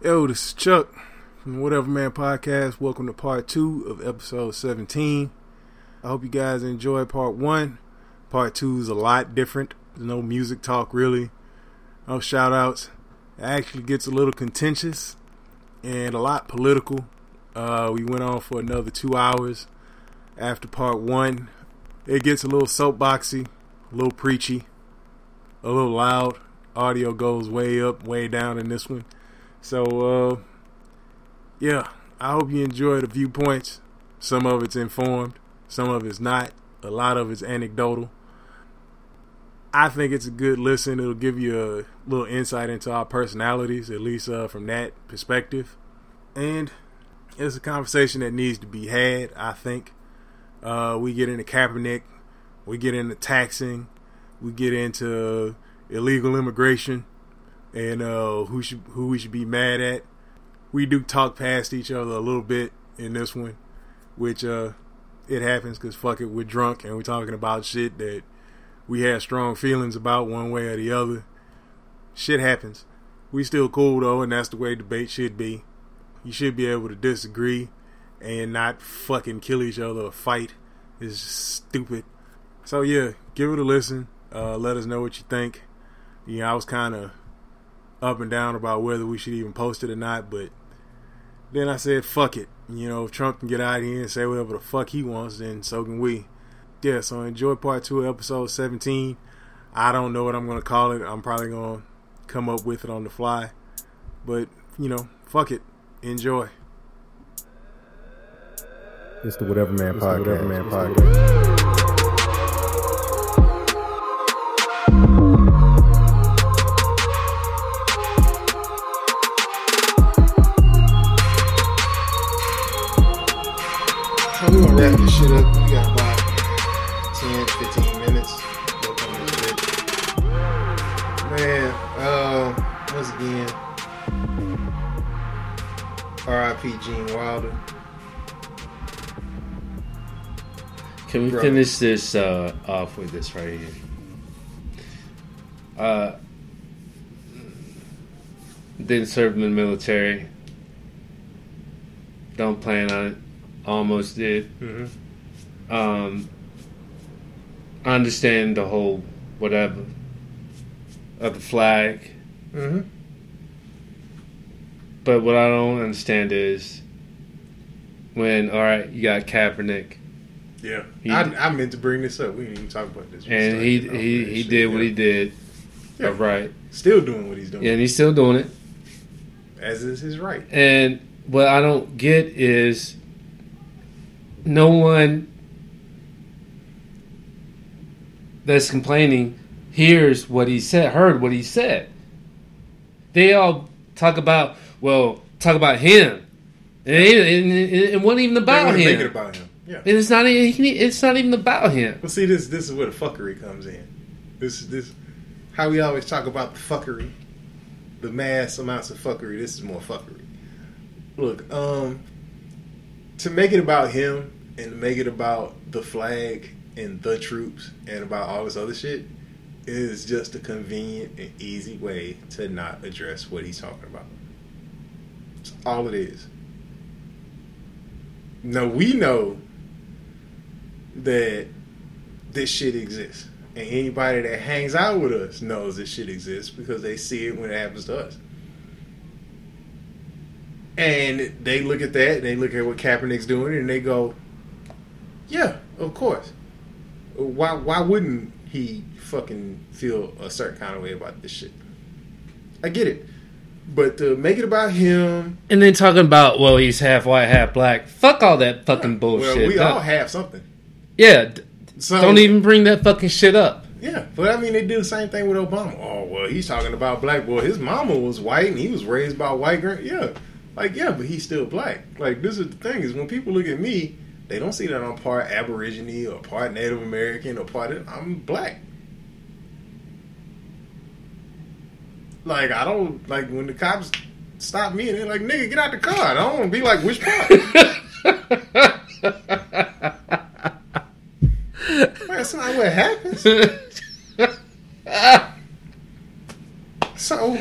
Yo, this is Chuck from Whatever Man Podcast. Welcome to part two of episode 17. I hope you guys enjoyed part one. Part two is a lot different. There's no music talk really. No shout outs. It actually gets a little contentious and a lot political. Uh, we went on for another two hours after part one. It gets a little soapboxy, a little preachy, a little loud. Audio goes way up, way down in this one. So, uh, yeah, I hope you enjoy the viewpoints. Some of it's informed, some of it's not. A lot of it's anecdotal. I think it's a good listen. It'll give you a little insight into our personalities, at least uh, from that perspective. And it's a conversation that needs to be had, I think. Uh, we get into Kaepernick, we get into taxing, we get into illegal immigration and uh, who should who we should be mad at. We do talk past each other a little bit in this one, which uh, it happens because fuck it, we're drunk and we're talking about shit that we have strong feelings about one way or the other. Shit happens. We still cool though, and that's the way debate should be. You should be able to disagree and not fucking kill each other or fight. It's stupid. So yeah, give it a listen. Uh, let us know what you think. Yeah, I was kind of up and down about whether we should even post it or not, but then I said, fuck it. You know, if Trump can get out of here and say whatever the fuck he wants, then so can we. Yeah, so enjoy part two of episode 17. I don't know what I'm going to call it. I'm probably going to come up with it on the fly. But, you know, fuck it. Enjoy. It's the Whatever Man It's the Podcast. Whatever Man Podcast. Wilder. Can we Bro. finish this uh, off with this right here? Uh, didn't serve in the military. Don't plan on it. Almost did. Mm-hmm. Um, I understand the whole whatever of the flag, Mm-hmm. but what I don't understand is when all right, you got Kaepernick, Yeah. He- I, I meant to bring this up. We didn't even talk about this. We and he he he shit. did what he did. Yeah. All right, Still doing what he's doing. Yeah, and he's still doing it. As is his right. And what I don't get is no one that's complaining hears what he said, heard what he said. They all talk about, well, talk about him. And it, it, wasn't even about him. Make it about him. Yeah. It's not even it's not even about him. Well, see, this this is where the fuckery comes in. This is this how we always talk about the fuckery, the mass amounts of fuckery. This is more fuckery. Look, um, to make it about him and to make it about the flag and the troops and about all this other shit is just a convenient and easy way to not address what he's talking about. That's all it is. No, we know that this shit exists. And anybody that hangs out with us knows this shit exists because they see it when it happens to us. And they look at that, and they look at what Kaepernick's doing, and they go, "Yeah, of course. Why? Why wouldn't he fucking feel a certain kind of way about this shit?" I get it, but to make it about him, And then talking about, well, he's half white, half black. Fuck all that fucking bullshit. well, we No. all have something. yeah, So don't even bring that fucking shit up. Yeah, but I mean, they do the same thing with Obama. Oh well, he's talking about black. Well, his mama was white and he was raised by white. Grand- yeah, like yeah, but he's still black. Like this is the thing is when people look at me, they don't see that I'm part Aborigine or part Native American or part. I'm black. Like I don't like when the cops stop me and they're like, "Nigga, get out the car." I don't want to be like which part. That's not what happens. So,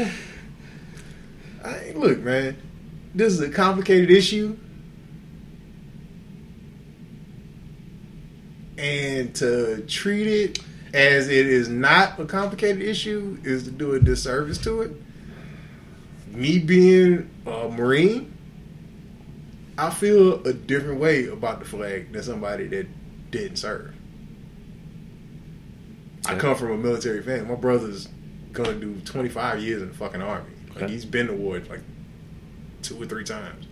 I, look, man, this is a complicated issue. And to treat it as it is not a complicated issue is to do a disservice to it. Me being a Marine, I feel a different way about the flag than somebody that didn't serve. I come from a military family. My brother's gonna do 25 years in the fucking army. Like Okay. he's been to war like two or three times.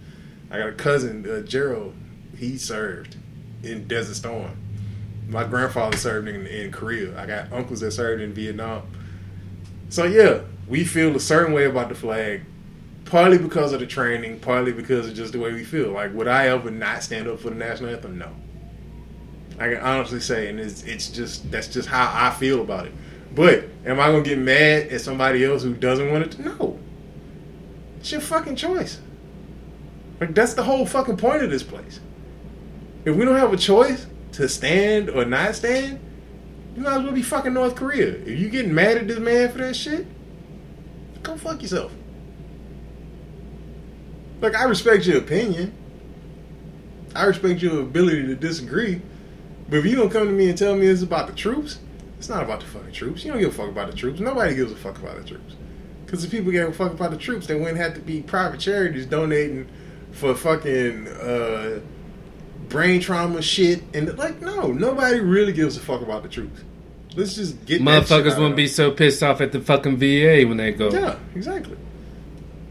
I got a cousin, uh, Gerald. He served in Desert Storm. My grandfather served in, in Korea. I got uncles that served in Vietnam. So yeah, we feel a certain way about the flag, partly because of the training, partly because of just the way we feel. Like, would I ever not stand up for the national anthem? No. I can honestly say, and it's it's just that's just how I feel about it. But am I gonna get mad at somebody else who doesn't want it? To? No. It's your fucking choice. Like that's the whole fucking point of this place. If we don't have a choice to stand or not stand, you might as well be fucking North Korea. If you getting mad at this man for that shit, go fuck yourself. Like I respect your opinion. I respect your ability to disagree. But if you don't come to me and tell me it's about the troops, it's not about the fucking troops. You don't give a fuck about the troops. Nobody gives a fuck about the troops. Because if people gave a fuck about the troops, they wouldn't have to be private charities donating for fucking uh, brain trauma shit. And like, no, nobody really gives a fuck about the truth. Let's just get Motherfuckers wouldn't be so pissed off at the fucking VA when they go. Yeah, exactly.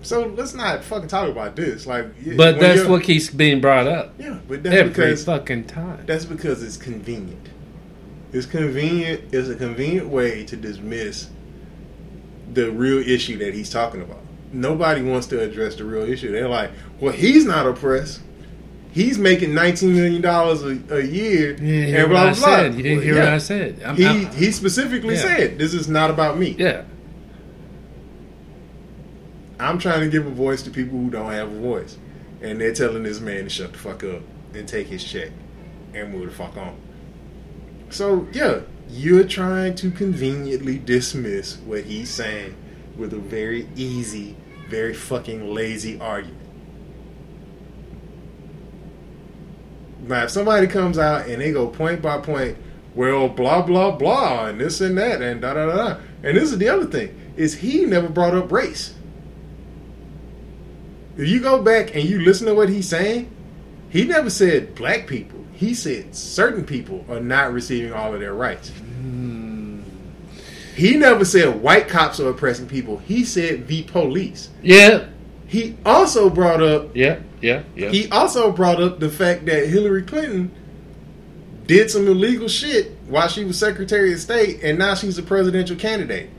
So let's not fucking talk about this. Like, But that's what keeps being brought up Yeah, but that's every because fucking time. That's because it's convenient. It's convenient. It's a convenient way to dismiss the real issue that he's talking about. Nobody wants to address the real issue. They're like, "Well, he's not oppressed. He's making nineteen million dollars a, year." Hear and what blah, I blah, said. blah. You didn't hear yeah. what I said. I'm- he I'm- he specifically Yeah. said, "This is not about me." yeah. I'm trying to give a voice to people who don't have a voice, and they're telling this man to shut the fuck up and take his check and move the fuck on. So yeah, you're trying to conveniently dismiss what he's saying with a very easy, very fucking lazy argument. Now, if somebody comes out and they go point by point, well, blah blah blah, and this and that, and da da da, da. and this is the other thing is he never brought up race. If you go back and you listen to what he's saying, he never said black people. He said certain people are not receiving all of their rights. Hmm. He never said white cops are oppressing people. He said the police. Yeah. He also brought up Yeah. Yeah. Yeah. he also brought up the fact that Hillary Clinton did some illegal shit while she was Secretary of State, and now she's a presidential candidate.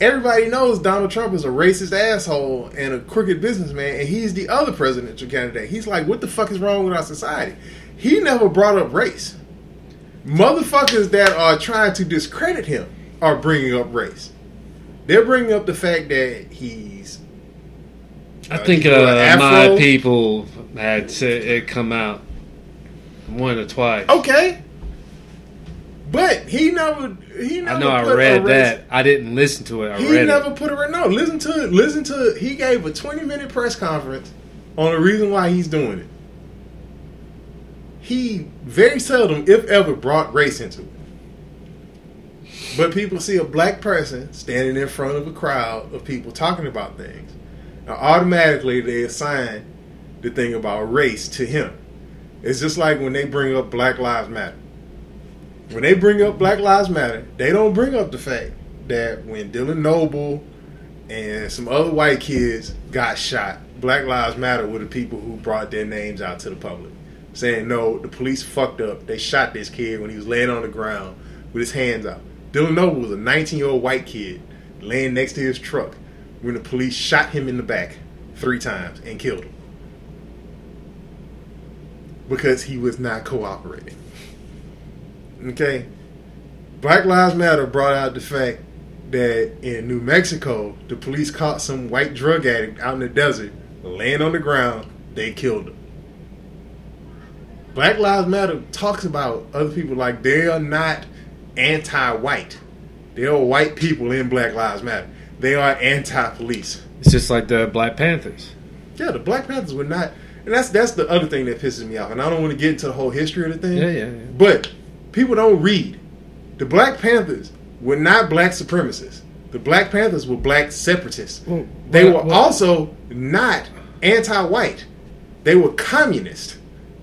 Everybody knows Donald Trump is a racist asshole and a crooked businessman, and he's the other presidential candidate. He's like, what the fuck is wrong with our society? He never brought up race. Motherfuckers that are trying to discredit him are bringing up race. They're bringing up the fact that he's I think uh, my people had said it come out one or twice. Okay. But he never he never I know I read that. I didn't listen to it. I He never it. put a no. Listen to it. Listen to it. He gave a twenty minute press conference on the reason why he's doing it. He very seldom, if ever, brought race into it. But people see a black person standing in front of a crowd of people talking about things. Now, automatically, they assign the thing about race to him. It's just like when they bring up Black Lives Matter. When they bring up Black Lives Matter, they don't bring up the fact that when Dylan Noble and some other white kids got shot, Black Lives Matter were the people who brought their names out to the public, saying, no, the police fucked up. They shot this kid when he was laying on the ground with his hands out. Dylan Noble was a 19 year old white kid laying next to his truck when the police shot him in the back three times and killed him because he was not cooperating. Okay? Black Lives Matter brought out the fact that in New Mexico, the police caught some white drug addict out in the desert laying on the ground. They killed him. Black Lives Matter talks about other people like they are not anti white. They are white people in Black Lives Matter. They are anti police. It's just like the Black Panthers. Yeah, the Black Panthers were not, and that's that's the other thing that pisses me off. And I don't want to get into the whole history of the thing. Yeah, yeah, yeah. But people don't read. The Black Panthers were not black supremacists. The Black Panthers were black separatists. Well, they well, were well- also not anti-white. They were communist,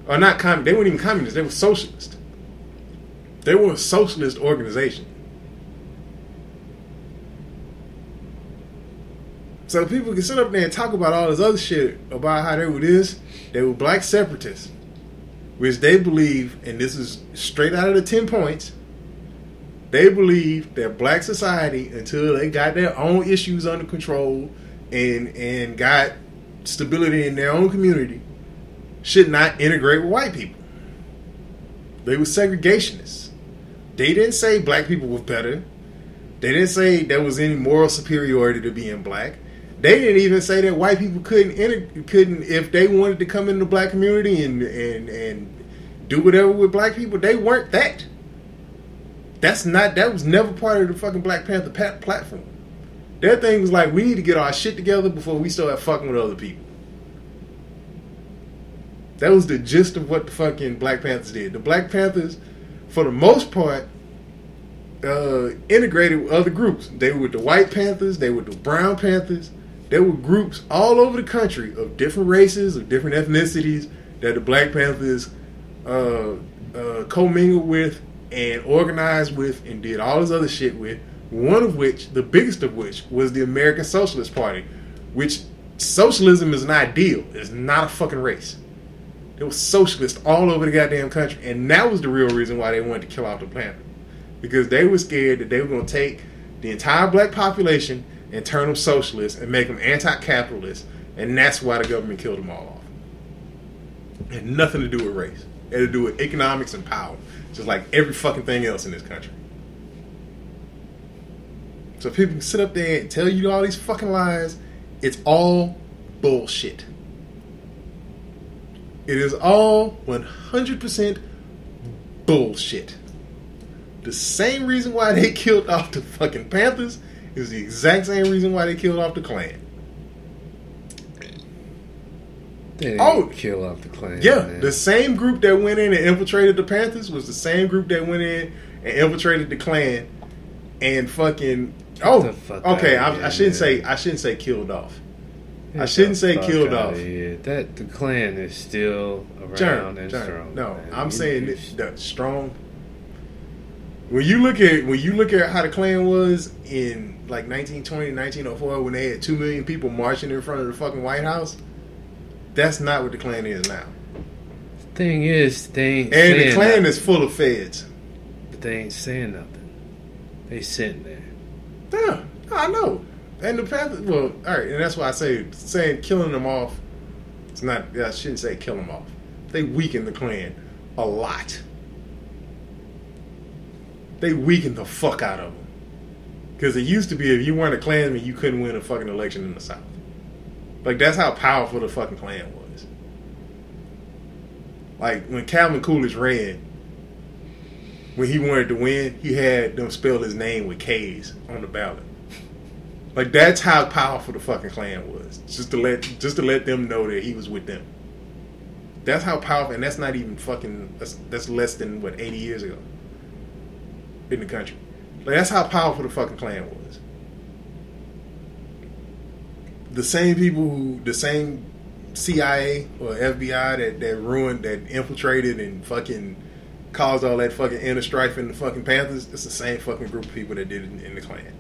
or not communist. They weren't even communist. They were socialist. They were a socialist organization. So people can sit up there and talk about all this other shit about how they were this. They were black separatists, which they believe, and this is straight out of the ten points. They believe that black society, until they got their own issues under control and and got stability in their own community, should not integrate with white people. They were segregationists. They didn't say black people were better. They didn't say there was any moral superiority to being black. They didn't even say that white people couldn't enter, couldn't if they wanted to come into the black community and and and do whatever with black people. They weren't that. That's not. That was never part of the fucking Black Panther pat- platform. Their thing was like, we need to get our shit together before we start fucking with other people. That was the gist of what the fucking Black Panthers did. The Black Panthers, for the most part, uh, integrated with other groups. They were with the White Panthers, they were the Brown Panthers. There were groups all over the country of different races, of different ethnicities that the Black Panthers uh, uh, commingled with and organized with and did all this other shit with. One of which, the biggest of which, was the American Socialist Party, which socialism is an ideal. It's not a fucking race. There was socialists all over the goddamn country, and that was the real reason why they wanted to kill off the planet, because they were scared that they were going to take the entire black population and turn them socialist and make them anti-capitalist, and that's why the government killed them all off. It had nothing to do with race. It had to do with economics and power, just like every fucking thing else in this country. So people can sit up there and tell you all these fucking lies. It's all bullshit. It is all 100% bullshit. The same reason why they killed off the fucking Panthers is the exact same reason why they killed off the Klan. They Oh. kill off the Klan. Yeah, man. the same group that went in and infiltrated the Panthers was the same group that went in and infiltrated the Klan and fucking. Oh, the fuck okay. I, I shouldn't man. say I shouldn't say killed off. Get I shouldn't say killed off. here. That the Klan is still around and strong. No, man. I'm You- saying that, that strong. When you look at when you look at how the Klan was in like 1920, 1904, when they had two million people marching in front of the fucking White House, that's not what the Klan is now. The thing is, they ain't And the Klan nothing. is full of feds. But they ain't saying nothing. They sitting there. Yeah, I know. And the Panthers, well, all right, and that's why I say saying killing them off. It's not. I shouldn't say kill them off. They weakened the Klan a lot. They weakened the fuck out of them. Because it used to be if you weren't a Klansman, you couldn't win a fucking election in the South. Like that's how powerful the fucking Klan was. Like when Calvin Coolidge ran, when he wanted to win, he had them spell his name with K's on the ballot. Like that's how powerful the fucking Klan was. Just to let just to let them know that he was with them. That's how powerful, and that's not even fucking. That's that's less than what eighty years ago in the country. Like that's how powerful the fucking Klan was. The same people who, the same CIA or FBI that that ruined, that infiltrated and fucking caused all that fucking inner strife in the fucking Panthers. It's the same fucking group of people that did it in, the Klan.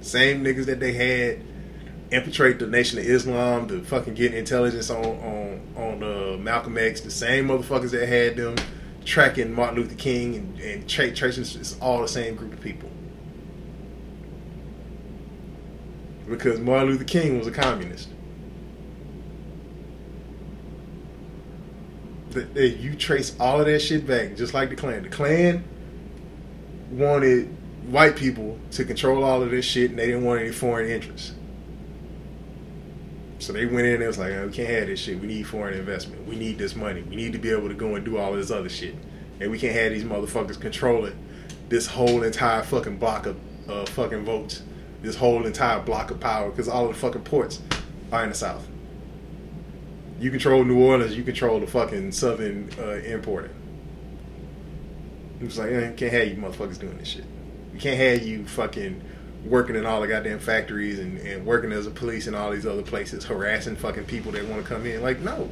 Same niggas that they had infiltrate the Nation of Islam to fucking get intelligence on on on uh, Malcolm X. The same motherfuckers that had them tracking Martin Luther King and, and tra- tracing. It's all the same group of people. Because Martin Luther King was a communist. You trace all of that shit back, just like the Klan. The Klan wanted white people to control all of this shit, and they didn't want any foreign interests. So they went in and it was like, "Oh, we can't have this shit. We need foreign investment. We need this money. We need to be able to go and do all this other shit. And we can't have these motherfuckers controlling this whole entire fucking block of uh, fucking votes this whole entire block of power because all of the fucking ports are in the South. You control New Orleans, you control the fucking Southern uh, importing. It's like, eh, can't have you motherfuckers doing this shit. We can't have you fucking working in all the goddamn factories and, and working as a police in all these other places, harassing fucking people that want to come in. Like, no.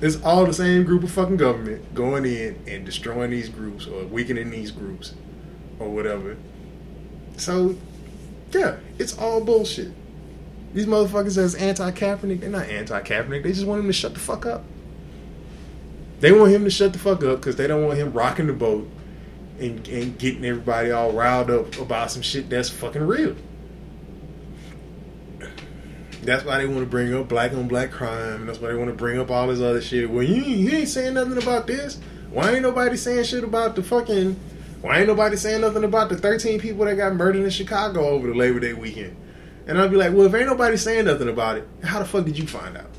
It's all the same group of fucking government going in and destroying these groups or weakening these groups or whatever. So, yeah, it's all bullshit. These motherfuckers that's anti-Kaepernick, they're not anti-Kaepernick. They just want him to shut the fuck up. They want him to shut the fuck up because they don't want him rocking the boat and, and getting everybody all riled up about some shit that's fucking real. That's why they want to bring up black on black crime. That's why they want to bring up all this other shit. Well, you, you ain't saying nothing about this. Why ain't nobody saying shit about the fucking? Why ain't nobody saying nothing about the 13 people that got murdered in Chicago over the Labor Day weekend? And I'd be like, well, if ain't nobody saying nothing about it, how the fuck did you find out?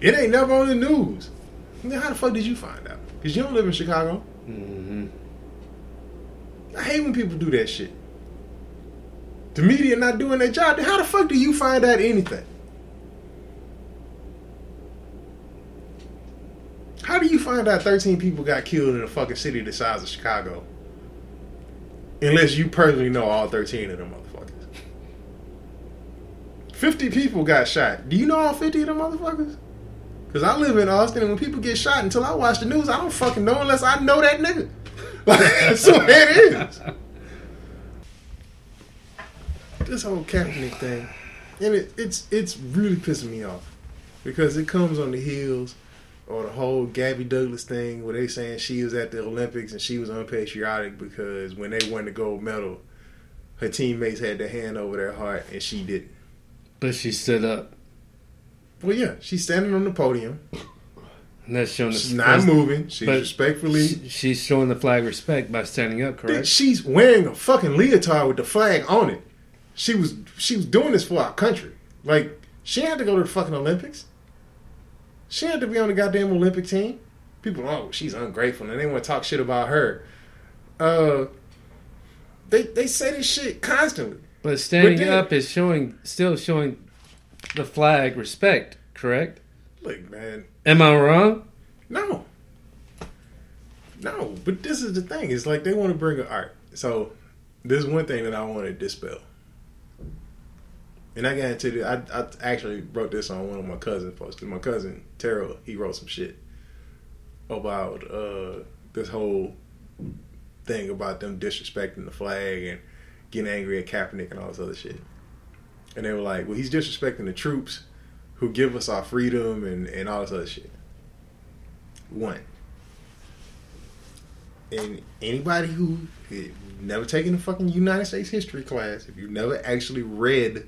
It ain't never on the news. Then how the fuck did you find out? Because you don't live in Chicago. hmm I hate when people do that shit. The media not doing their job. How the fuck do you find out anything? How do you find out 13 people got killed in a fucking city the size of Chicago? Unless you personally know all 13 of them motherfuckers. 50 people got shot. Do you know all 50 of them motherfuckers? Because I live in Austin, and when people get shot, until I watch the news, I don't fucking know unless I know that nigga. That's way it is. This whole Kaepernick thing, and it, it's it's really pissing me off because it comes on the heels or the whole Gabby Douglas thing where they saying she was at the Olympics and she was unpatriotic because when they won the gold medal, her teammates had their hand over their heart and she didn't. But she stood up. Well, yeah, she's standing on the podium. And that's showing the She's not moving. She's but respectfully. she's showing the flag respect by standing up, correct? she's wearing a fucking leotard with the flag on it. She was she was doing this for our country. Like she had to go to the fucking Olympics. She had to be on the goddamn Olympic team. People, oh, she's ungrateful, and they want to talk shit about her. Uh, they they say this shit constantly. But standing But then- up is showing, still showing the flag respect, correct? Look, man, Am I wrong? No. No, but this is the thing. It's like they want to bring art. So this is one thing that I want to dispel. And I got into the. I, I actually wrote this on one of my cousins posts. My cousin Terrell, he wrote some shit about uh, this whole thing about them disrespecting the flag and getting angry at Kaepernick and all this other shit. And they were like, "Well, he's disrespecting the troops who give us our freedom and and all this other shit." One. And anybody who never taken a fucking United States history class, if you've never actually read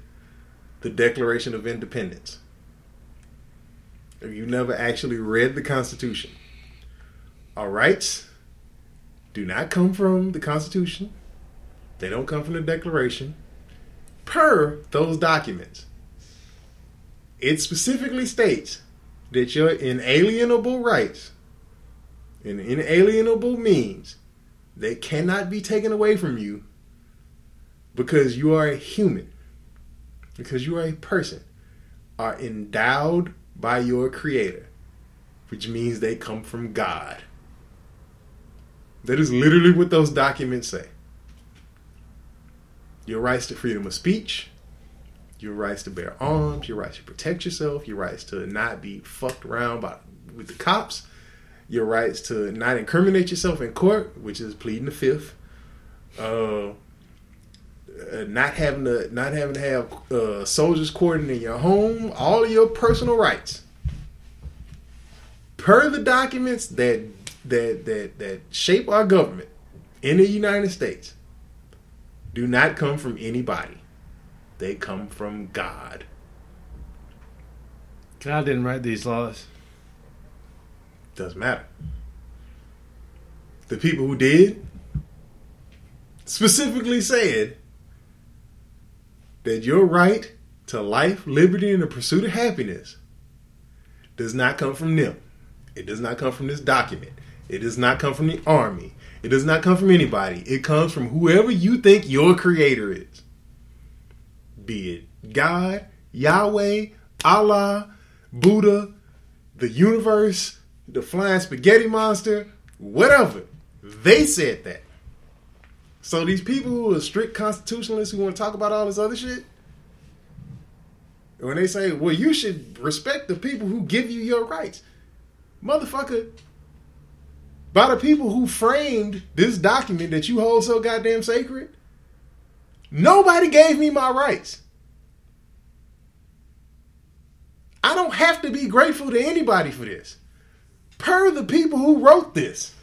the Declaration of Independence, if you never actually read the Constitution, our rights do not come from the Constitution. They don't come from the Declaration. Per those documents, it specifically states that your inalienable rights and inalienable means they cannot be taken away from you because you are a human because you are a person are endowed by your creator which means they come from god. That is literally what those documents say your rights to freedom of speech your rights to bear arms, your rights to protect yourself, your rights to not be fucked around by with the cops, your rights to not incriminate yourself in court, which is pleading the fifth, uh, uh, not having to not having to have uh, soldiers quartered in your home, all your personal rights, per the documents that that that that shape our government in the United States, do not come from anybody. They come from God. God didn't write these laws. Doesn't matter. The people who did specifically said that your right to life, liberty, and the pursuit of happiness does not come from them. It does not come from this document. It does not come from the army. It does not come from anybody. It comes from whoever you think your creator is. Be it God, Yahweh, Allah, Buddha, the universe, the flying spaghetti monster, whatever. They said that. So these people who are strict constitutionalists who want to talk about all this other shit, when they say, well, you should respect the people who give you your rights. Motherfucker, by the people who framed this document that you hold so goddamn sacred, nobody gave me my rights. I don't have to be grateful to anybody for this. Per the people who wrote this.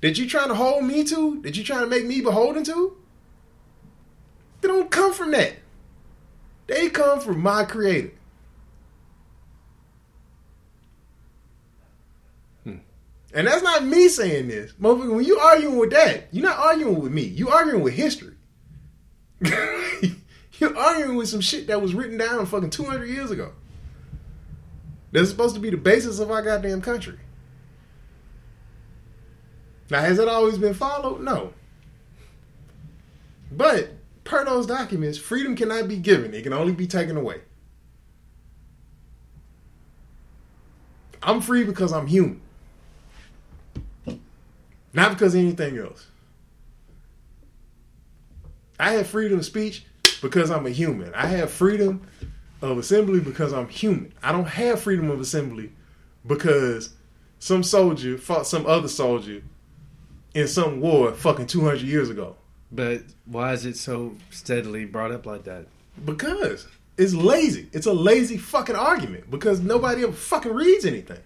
That you trying to hold me to? That you trying to make me beholden to? They don't come from that. They come from my creator. And that's not me saying this. Motherfucker, when you arguing with that, you're not arguing with me. You arguing with history. you're arguing with some shit that was written down fucking 200 years ago. That's supposed to be the basis of our goddamn country. Now, has it always been followed? No. But per those documents, freedom cannot be given, it can only be taken away. I'm free because I'm human, not because of anything else. I have freedom of speech because I'm a human. I have freedom of assembly because I'm human. I don't have freedom of assembly because some soldier fought some other soldier in some war fucking 200 years ago. But why is it so steadily brought up like that? Because it's lazy. It's a lazy fucking argument because nobody ever fucking reads anything.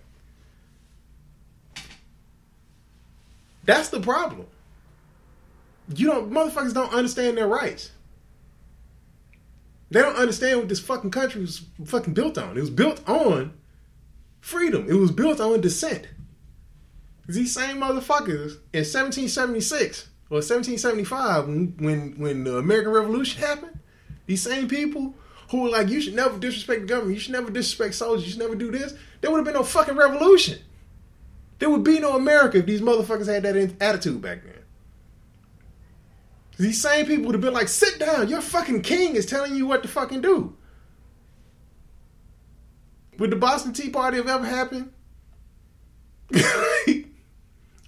That's the problem. You don't motherfuckers don't understand their rights. They don't understand what this fucking country was fucking built on. It was built on freedom. It was built on dissent. These same motherfuckers in 1776 or 1775 when when when the American Revolution happened, these same people who were like, you should never disrespect the government, you should never disrespect soldiers, you should never do this. There would have been no fucking revolution. There would be no America if these motherfuckers had that attitude back then. These same people would have been like, sit down, your fucking king is telling you what to fucking do. Would the Boston Tea Party have ever happened?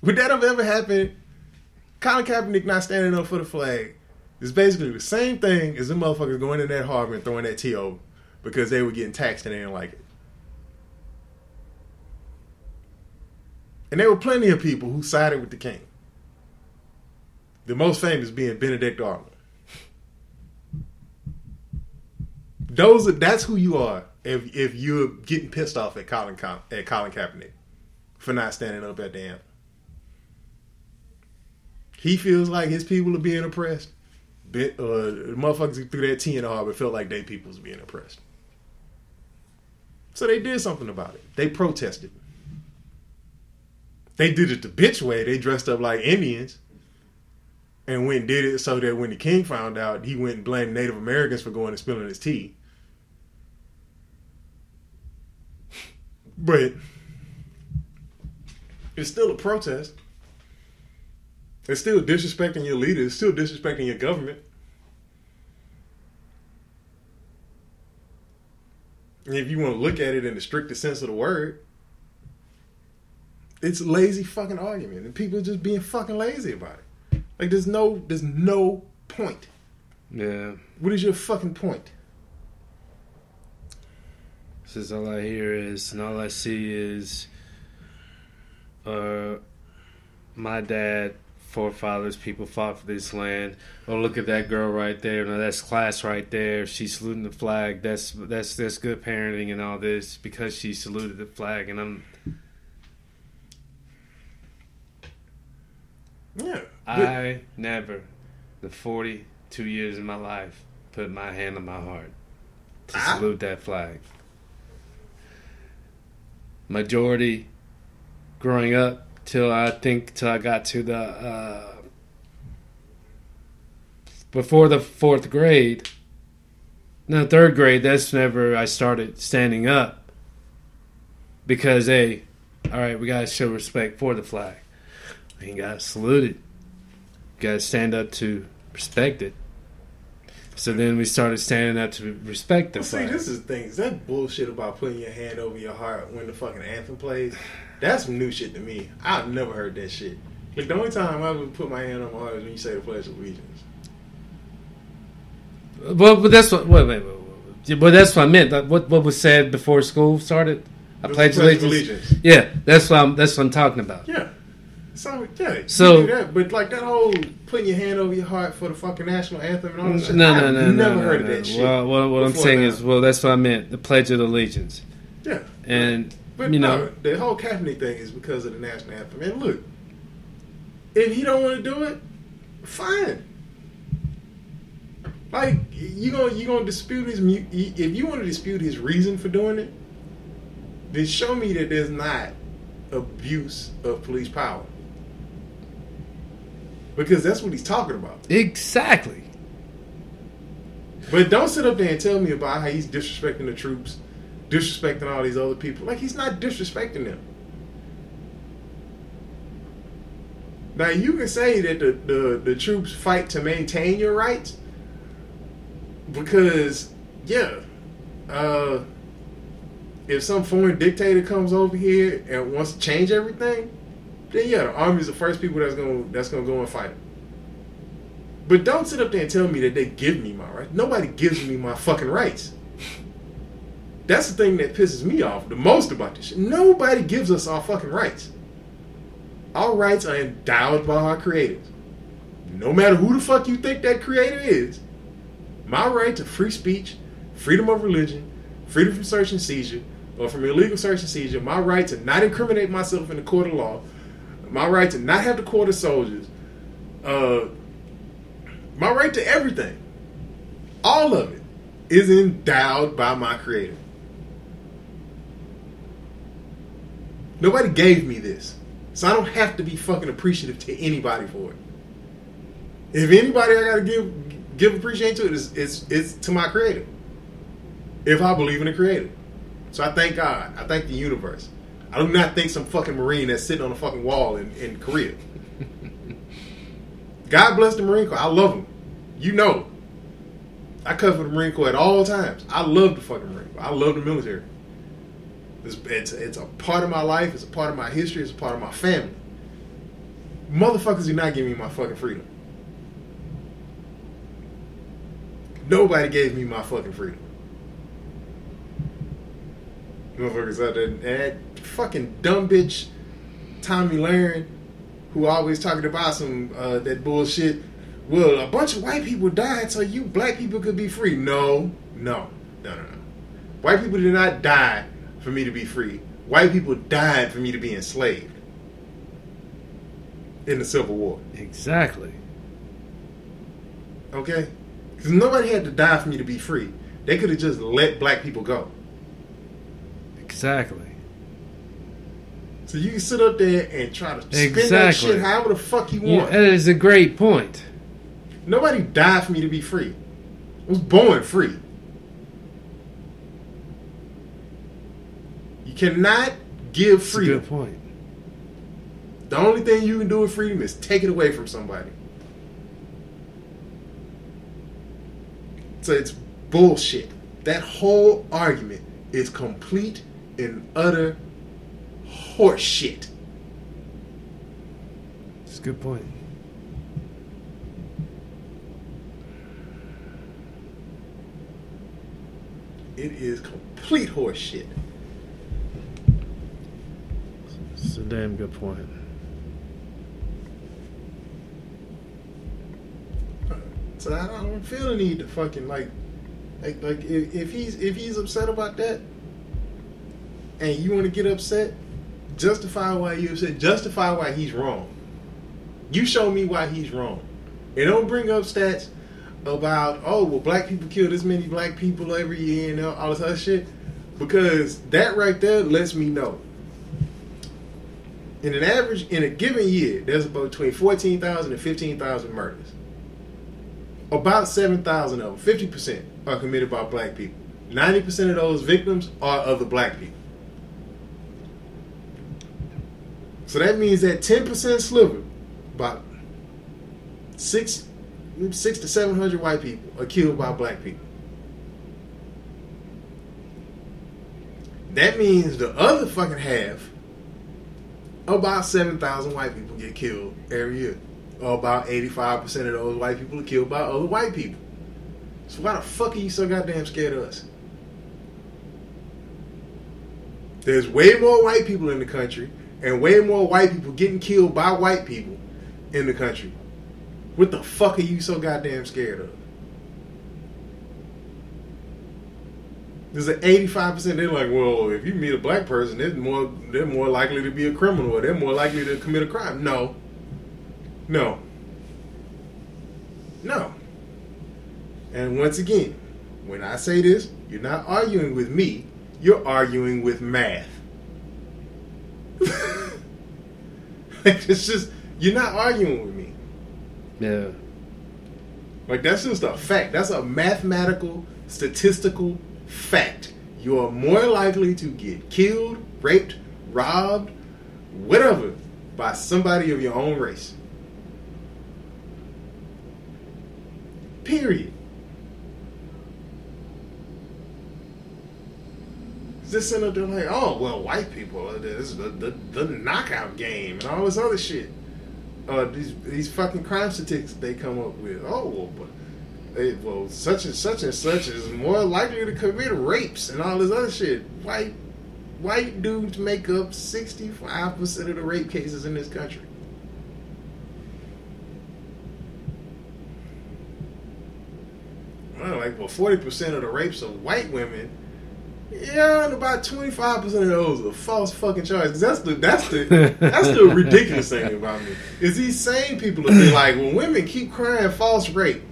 Would that have ever happened? Colin Kaepernick not standing up for the flag is basically the same thing as the motherfuckers going in that harbor and throwing that TO because they were getting taxed and they didn't like it. And there were plenty of people who sided with the king. The most famous being Benedict Arnold. Those are, that's who you are if if you're getting pissed off at Colin at Colin Kaepernick for not standing up at the anthem. He feels like his people are being oppressed. Bit, uh, motherfuckers threw that tea in the harbor felt like they people was being oppressed. So they did something about it. They protested. They did it the bitch way. They dressed up like Indians and went and did it so that when the king found out, he went and blamed Native Americans for going and spilling his tea. But it's still a protest. It's still disrespecting your leader. It's still disrespecting your government. And if you want to look at it in the strictest sense of the word, it's lazy fucking argument, and people are just being fucking lazy about it. Like there's no there's no point. Yeah. What is your fucking point? Says all I hear is and all I see is uh my dad, forefathers, people fought for this land. Oh look at that girl right there. No, that's class right there. She's saluting the flag. That's that's that's good parenting and all this because she saluted the flag and I'm Yeah. I never, the 42 years of my life, put my hand on my heart to Ah. salute that flag. Majority growing up till I think till I got to the uh, before the fourth grade. No, third grade. That's whenever I started standing up because hey, all right, we gotta show respect for the flag. We got saluted. Gotta stand up to respect it. So then we started standing up to respect the Well, see, this is the thing. Is that bullshit about putting your hand over your heart when the fucking anthem plays? That's some new shit to me. I've never heard that shit. Like the only time I would put my hand on my heart is when you say the Pledge of Allegiance. Well, but that's what. Wait, wait, wait, wait. But that's what I meant. What what was said before school started? I pledge of allegiance. Yeah, that's what I'm. That's what I'm talking about. Yeah. So yeah, So- you do that, but like that whole putting your hand over your heart for the fucking national anthem and all that shit. No, no, I've no, no, never no, heard no. of that shit. Well, what, what I'm saying now. is, well, that's what I meant. The Pledge of Allegiance, yeah, and but you no, know, the whole Kaepernick thing is because of the national anthem. And look, if he don't want to do it, fine. Like you gonna you gonna dispute his if you want to dispute his reason for doing it, then show me that there's not abuse of police power. Because that's what he's talking about. exactly. But don't sit up there and tell me about how he's disrespecting the troops, disrespecting all these other people. Like he's not disrespecting them. Now you can say that the, the, the troops fight to maintain your rights because yeah, uh, if some foreign dictator comes over here and wants to change everything, then yeah, the army's the first people that's gonna that's gonna go and fight. But don't sit up there and tell me that they give me my rights. Nobody gives me my fucking rights. That's the thing that pisses me off the most about this shit. Nobody gives us our fucking rights. Our rights are endowed by our creators. No matter who the fuck you think that creator is, my right to free speech, freedom of religion, freedom from search and seizure, or from illegal search and seizure, my right to not incriminate myself in the court of law, my right to not have to quarter soldiers, uh, my right to everything, all of it, is endowed by my creator. Nobody gave me this. So I don't have to be fucking appreciative to anybody for it. If anybody I gotta give give appreciation to it is it's it's to my creator. If I believe in the creator. So I thank God. I thank the universe. I do not think some fucking Marine that's sitting on a fucking wall in, in Korea. God bless the Marine Corps. I love them. You know. I cover the Marine Corps at all times. I love the fucking Marine Corps. I love the military. It's, it's, it's a part of my life. It's a part of my history. It's a part of my family. Motherfuckers do not give me my fucking freedom. Nobody gave me my fucking freedom. Motherfuckers out there, that fucking dumb bitch Tomi Lahren, who always talking about some uh, that bullshit. Well, a bunch of white people died so you black people could be free. No, no, no, no, no. White people did not die for me to be free. White people died for me to be enslaved in the Civil War. Exactly. Okay? Because nobody had to die for me to be free. They could have just let black people go. Exactly. So you can sit up there and try to spin that shit however the fuck you Yeah, want. that is a great point. Nobody died for me to be free. I was born free. You cannot give That's a freedom. good point. The only thing you can do with freedom is take it away from somebody. So it's bullshit. That whole argument is complete and utter horseshit. It's a good point. It is complete horseshit. It's a damn good point. So I don't feel the need to fucking like, like, like if, if he's if he's upset about that, and you want to get upset, justify why you upset. Justify why he's wrong. You show me why he's wrong, and don't bring up stats about oh well black people kill this many black people every year and all this other shit, because that right there lets me know. In an average, in a given year, there's about between 14,000 and 15,000 murders about 7,000 of them, 50%, are committed by black people. 90% of those victims are other black people. So that means that ten percent sliver, about six, six to seven hundred white people are killed by black people. That means the other fucking half, about seven thousand white people get killed every year. Or about eighty-five percent of those white people are killed by other white people. So why the fuck are you so goddamn scared of us? There's way more white people in the country, and way more white people getting killed by white people in the country. What the fuck are you so goddamn scared of? There's an 85%. They're like, well, if you meet a black person, they're more they're more likely to be a criminal, or they're more likely to commit a crime. No, no, no. And once again, when I say this, you're not arguing with me. You're arguing with math. it's just you're not arguing with me. Yeah. Like that's just a fact. That's a mathematical, statistical fact. You are more likely to get killed, raped, robbed, whatever, by somebody of your own race. Period. Just sitting up there like, oh well, white people, this is the, the the knockout game and all this other shit. Uh, these these fucking crime statistics they come up with. Oh well, but they, well, such and such and such is more likely to commit rapes and all this other shit. White white dudes make up sixty five percent of the rape cases in this country. Like well, forty percent of the rapes of white women. Yeah, and about twenty five percent of those are false fucking charges. That's the that's the that's the ridiculous thing about me is these same people will be like, when women keep crying false rape,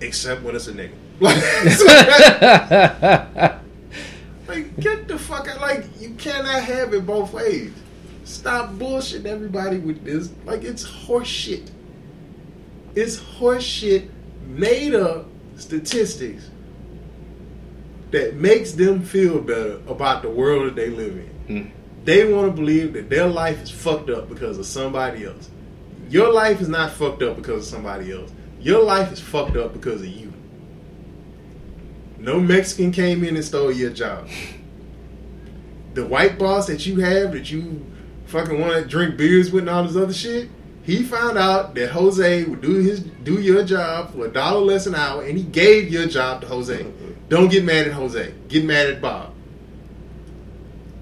except when it's a nigga. Like, like get the fuck out! Like you cannot have it both ways. Stop bullshitting everybody with this. Like it's horseshit. It's horseshit made up statistics that makes them feel better about the world that they live in. Mm. They want to believe that their life is fucked up because of somebody else. Your life is not fucked up because of somebody else. Your life is fucked up because of you. No Mexican came in and stole your job. The white boss that you have that you fucking want to drink beers with and all this other shit, he found out that Jose would do his do your job for a dollar less an hour, and he gave your job to Jose. Don't get mad at Jose. Get mad at Bob.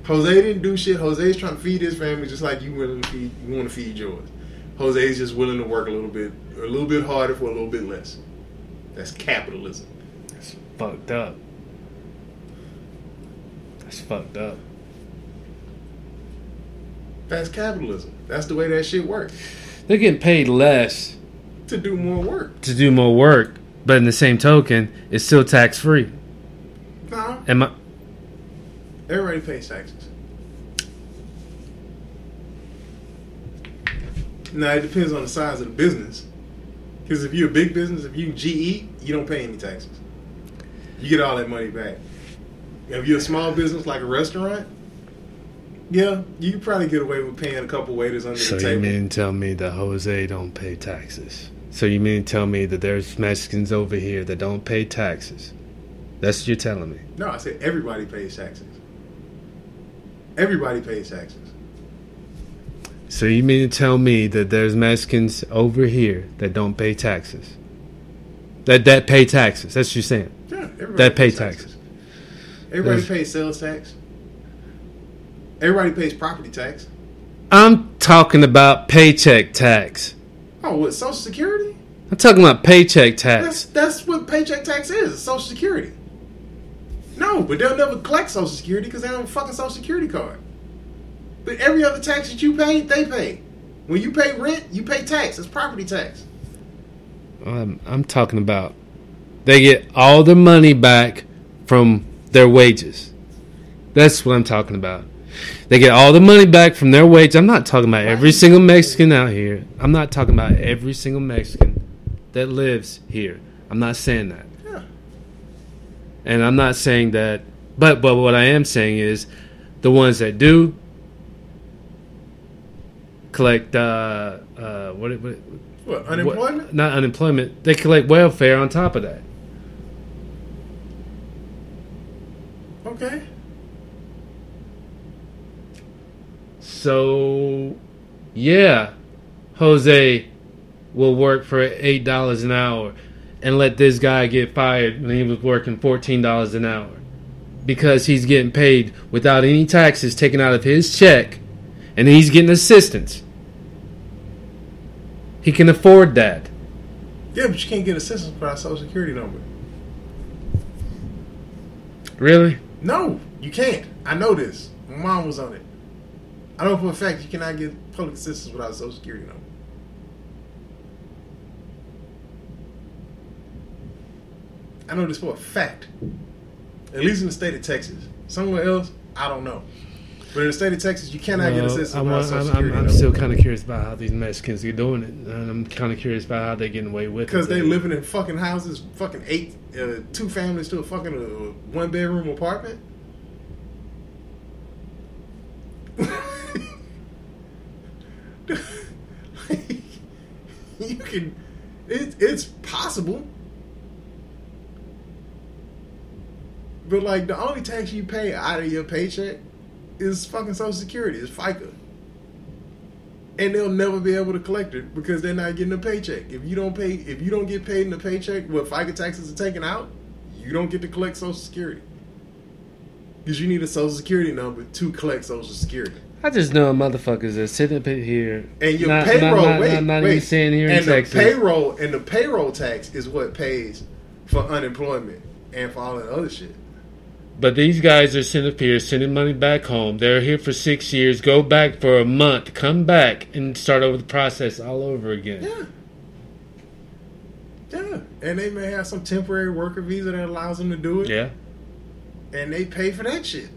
Jose didn't do shit. Jose's trying to feed his family just like you willing to feed. You want to feed yours. Jose's just willing to work a little bit, a little bit harder for a little bit less. That's capitalism. That's fucked up. That's fucked up. That's capitalism. That's the way that shit works. They're getting paid less To do more work. to do more work, but in the same token, it's still tax free. No, Am I? everybody pays taxes. Now it depends on the size of the business. Because if you're a big business, if you GE, you don't pay any taxes. You get all that money back. If you're a small business like a restaurant, yeah, you probably get away with paying a couple waiters under So the you table. mean tell me that Jose don't pay taxes? So you mean to tell me that there's Mexicans over here that don't pay taxes? That's what you're telling me. No, I said everybody pays taxes. Everybody pays taxes. So you mean to tell me that there's Mexicans over here that don't pay taxes? That that pay taxes. That's what you're saying. Yeah, everybody That pay pays taxes. Everybody pays sales tax. Everybody pays property tax. I'm talking about paycheck tax. Oh, what Social Security? I'm talking about paycheck tax. that's what paycheck tax is. Social Security. No, but they'll never collect Social Security because they don't have a fucking Social Security card. But every other tax that you pay, they pay. When you pay rent, you pay tax. It's property tax. I'm, I'm talking about they get all their money back from their wages. That's what I'm talking about. They get all the money back from their wage. I'm not talking about every single Mexican out here. I'm not talking about every single Mexican that lives here. I'm not saying that. Yeah. And I'm not saying that but but what I am saying is the ones that do collect uh, uh, what, what What unemployment? what- not unemployment. They collect welfare on top of that. Okay. So, yeah, Jose will work for eight dollars an hour, and let this guy get fired when he was working fourteen dollars an hour, because he's getting paid without any taxes taken out of his check, and he's getting assistance. He can afford that. Yeah, but you can't get assistance without a social security number. Really? No, you can't. I know this. My mom was on it. I know for a fact you cannot get public assistance without a social security number. I know this for a fact. At least in the state of Texas. Somewhere else, I don't know. But in the state of Texas, you cannot get assistance I'm, without a I'm, social I'm, security I'm number. still kind of curious about how these Mexicans are doing it, and I'm kind of curious about how they're getting away with it. Because they're living in fucking houses, fucking eight, uh, two families to a fucking uh, one bedroom apartment. you can, it, it's possible. But like the only tax you pay out of your paycheck is fucking Social Security, it's FICA. And they'll never be able to collect it because they're not getting a paycheck. If you don't pay, if you don't get paid in the paycheck, what FICA taxes are taken out, you don't get to collect Social Security because you need a Social Security number to collect Social Security. I just know motherfuckers that sitting up here And your not, payroll, not, not, wait, not, not wait. even saying here in and Texas. the payroll and the payroll tax is what pays for unemployment and for all that other shit. But these guys are sitting up here sending money back home. They're here for six years, go back for a month, come back and start over the process all over again. Yeah. Yeah, and they may have some temporary worker visa that allows them to do it. Yeah. and they pay for that shit.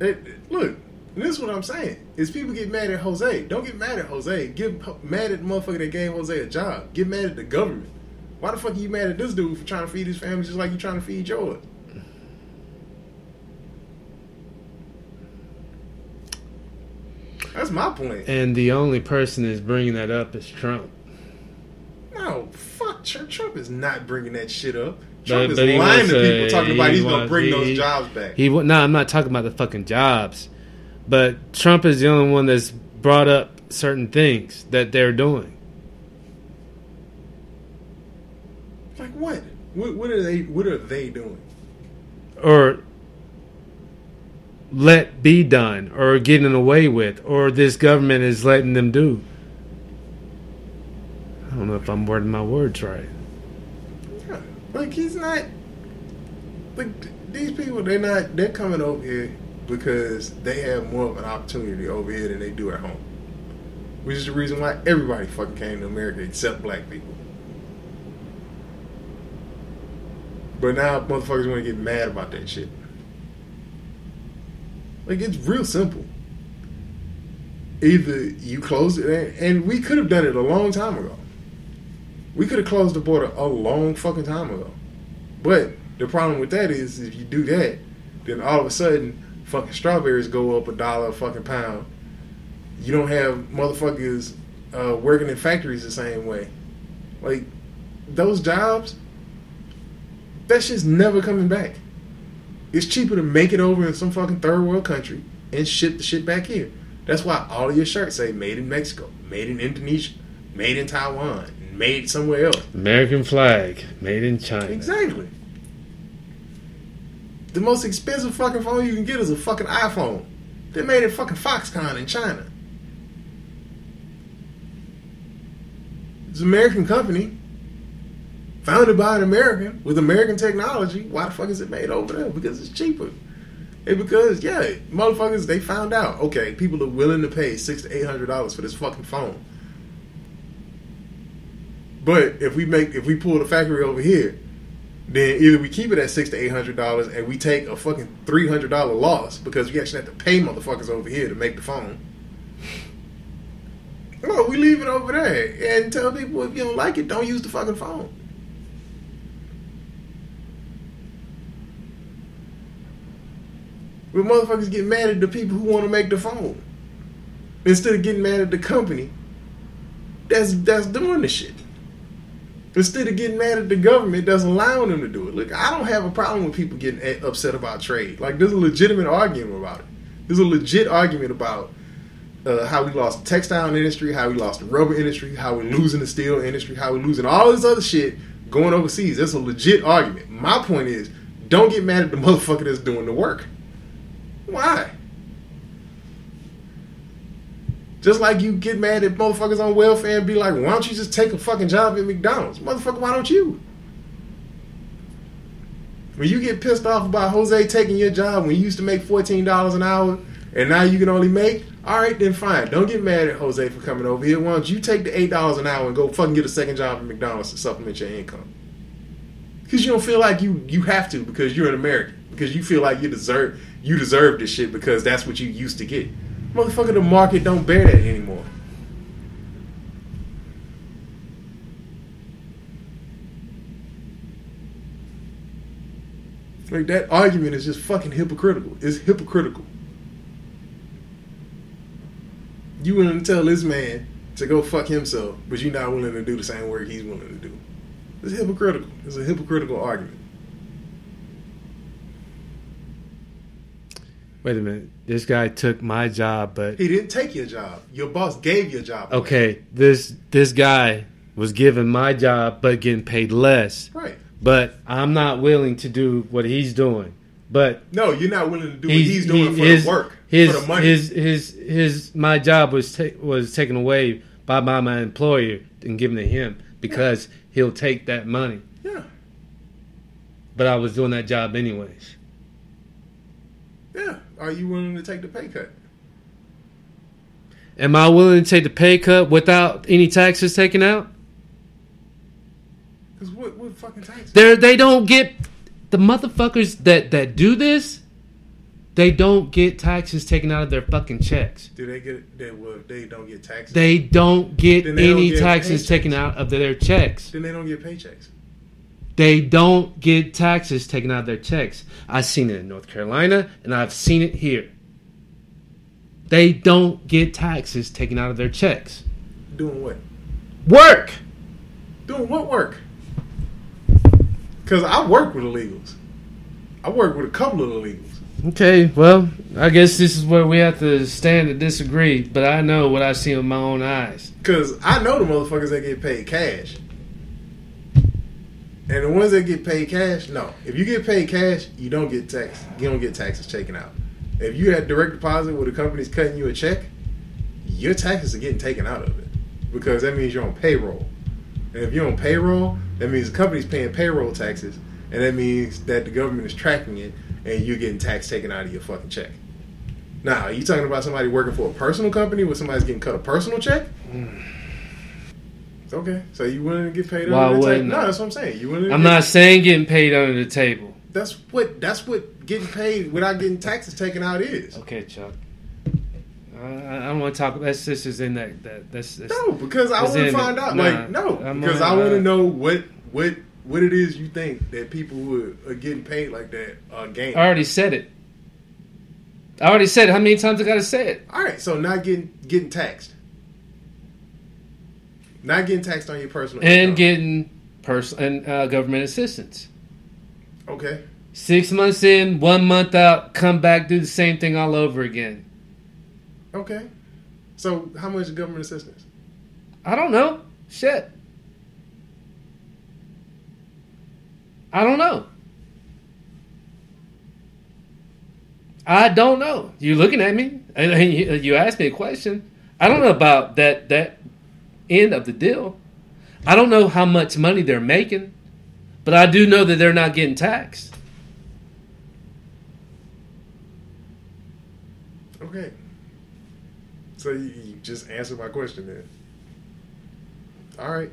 It, look, this is what I'm saying. Is people get mad at Jose. Don't get mad at Jose. Get mad at the motherfucker that gave Jose a job. Get mad at the government. Why the fuck are you mad at this dude for trying to feed his family just like you trying to feed yours? That's my point. And the only person that's bringing that up is Trump. No, fuck. Tr- Trump is not bringing that shit up. But- Trump is but lying to people talking about he he's going to bring he- those jobs back. He wa- no, I'm not talking about the fucking jobs, but Trump is the only one that's brought up certain things that they're doing. Like what? What, what are they? What are they doing? or let be done or getting away with or this government is letting them do. I don't know if I'm wording my words right. Yeah, like he's not. Like these people, they're not. They're coming over here because they have more of an opportunity over here than they do at home. Which is the reason why everybody fucking came to America except black people. But now motherfuckers want to get mad about that shit. Like it's real simple. Either you close it, and- we could have done it a long time ago. We could have closed the border a long fucking time ago. But the problem with that is, if you do that, then all of a sudden, fucking strawberries go up a dollar a fucking pound. You don't have motherfuckers uh, working in factories the same way. Like those jobs, that shit's never coming back. It's cheaper to make it over in some fucking third world country and ship the shit back here. That's why all of your shirts say made in Mexico, made in Indonesia, made in Taiwan, made somewhere else. American flag, made in China. Exactly. The most expensive fucking phone you can get is a fucking iPhone. They made it fucking Foxconn in China. It's an American company, founded by an American with American technology. Why the fuck is it made over there? Because it's cheaper. And because yeah, motherfuckers they found out. Okay, people are willing to pay six to eight hundred dollars for this fucking phone. But if we make if we pull the factory over here, then either we keep it at six to eight hundred dollars and we take a fucking three hundred dollar loss because we actually have to pay motherfuckers over here to make the phone. Well, we leave it over there and tell people if you don't like it, don't use the fucking phone. But motherfuckers get mad at the people who want to make the phone. instead of getting mad at the company that's that's doing the shit. Instead of getting mad at the government that's allowing them to do it. Look, I don't have a problem with people getting upset about trade. Like, there's a legitimate argument about it. There's a legit argument about uh, how we lost the textile industry, how we lost the rubber industry, how we're losing the steel industry, how we're losing all this other shit going overseas. That's a legit argument. My point is, don't get mad at the motherfucker that's doing the work. Why? Just like you get mad at motherfuckers on welfare and be like, why don't you just take a fucking job at McDonald's? Motherfucker, why don't you? When you get pissed off about Jose taking your job when you used to make $14 an hour and now you can only make, all right, then fine. Don't get mad at Jose for coming over here. Why don't you take the $8 an hour and go fucking get a second job at McDonald's to supplement your income? Because you don't feel like you, you have to because you're an American. Because you feel like you deserve you deserve this shit because that's what you used to get. Motherfucker, the market don't bear that anymore. Like that argument is just fucking hypocritical. It's hypocritical. You willing to tell this man to go fuck himself, but you're not willing to do the same work he's willing to do. It's hypocritical. It's a hypocritical argument. Wait a minute. This guy took my job, but He didn't take your job. Your boss gave your job. away. okay, this this guy was given my job but getting paid less. Right. But I'm not willing to do what he's doing. But No, you're not willing to do what he's, doing he- for his, the work, His for the money. his his his my job was ta- was taken away by my, my employer and given to him because he'll take that money. yeah, But I was doing that job anyways. yeah. Are you willing to take the pay cut? Am I willing to take the pay cut without any taxes taken out? Because what, what fucking taxes? They they don't get the motherfuckers that that do this. They don't get taxes taken out of their fucking checks. Do they get? They well, they don't get taxes. They don't get they don't any get taxes paychecks. taken out of their checks. then they don't get paychecks. They don't get taxes taken out of their checks. I've seen it in North Carolina and I've seen it here. They don't get taxes taken out of their checks. Doing what? Work. Doing what work? Because I work with illegals. I work with a couple of illegals. Okay, well, I guess this is where we have to stand to disagree, but I know what I see with my own eyes. Because I know the motherfuckers that get paid cash. And the ones that get paid cash, no. If you get paid cash, you don't get tax. You don't get taxes taken out. If you had direct deposit where the company's cutting you a check, your taxes are getting taken out of it because that means you're on payroll. And if you're on payroll, that means the company's paying payroll taxes, and that means that the government is tracking it, and you're getting tax taken out of your fucking check. Now, are you talking about somebody working for a personal company where somebody's getting cut a personal check? Mm. Okay, so you to get paid Why under the table? No, that's what I'm saying. You? To I'm get- not saying getting paid under the table. That's what. That's what getting paid without getting taxes taken out is. Okay, Chuck. I, I don't want to talk. That's this is in that. that that's, that's No, because I want to find it. out. Nah, like, no, I'm because I want uh, to know what what what it is you think that people who are getting paid like that are gaining. I already said it. I already said it. How many times I got to say it? All right, so not getting getting taxed, not getting taxed on your personal And income. getting personal and uh, government assistance. okay. Six months in, one month out, come back, do the same thing all over again. Okay. So how much government assistance? I don't know. Shit. I don't know. I don't know. You looking at me and and you you asked me a question. I don't know about that that end of the deal. I don't know how much money they're making, but I do know that they're not getting taxed. Okay. So you, you just answered my question then. All right.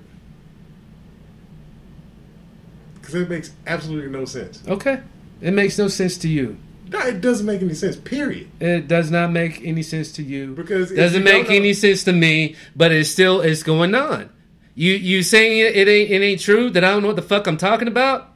Because it makes absolutely no sense. Okay. It makes no sense to you. No, it doesn't make any sense. Period. It does not make any sense to you. Because if doesn't make know- any sense to me, but it's still it's going on. You you saying it, it ain't it ain't true that I don't know what the fuck I'm talking about?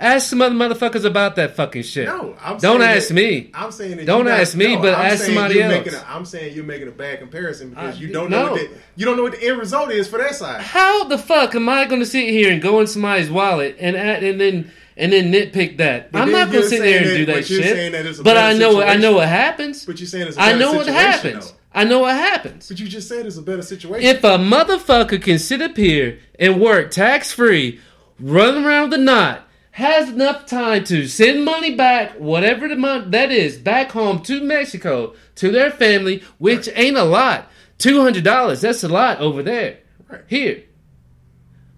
Ask some other motherfuckers about that fucking shit. No, I'm Don't ask that- me. I'm saying Don't you not- ask me, no, but I'm ask somebody else. A, I'm saying you're making a bad comparison because I- you don't know no. what the, you don't know what the end result is for that side. How the fuck am I going to sit here and go in somebody's wallet and and then and then nitpick that? But I'm not gonna sit there and that- do that that shit. a But I know I know what happens. But you're saying it's a I know what happens. though. I know what happens. But you just said it's a better situation. If a motherfucker can sit up here and work tax free, run around the knot, has enough time to send money back, whatever the amount that is, back home to Mexico to their family, which ain't a lot. Two hundred dollars, that's a lot over there. Right. Here.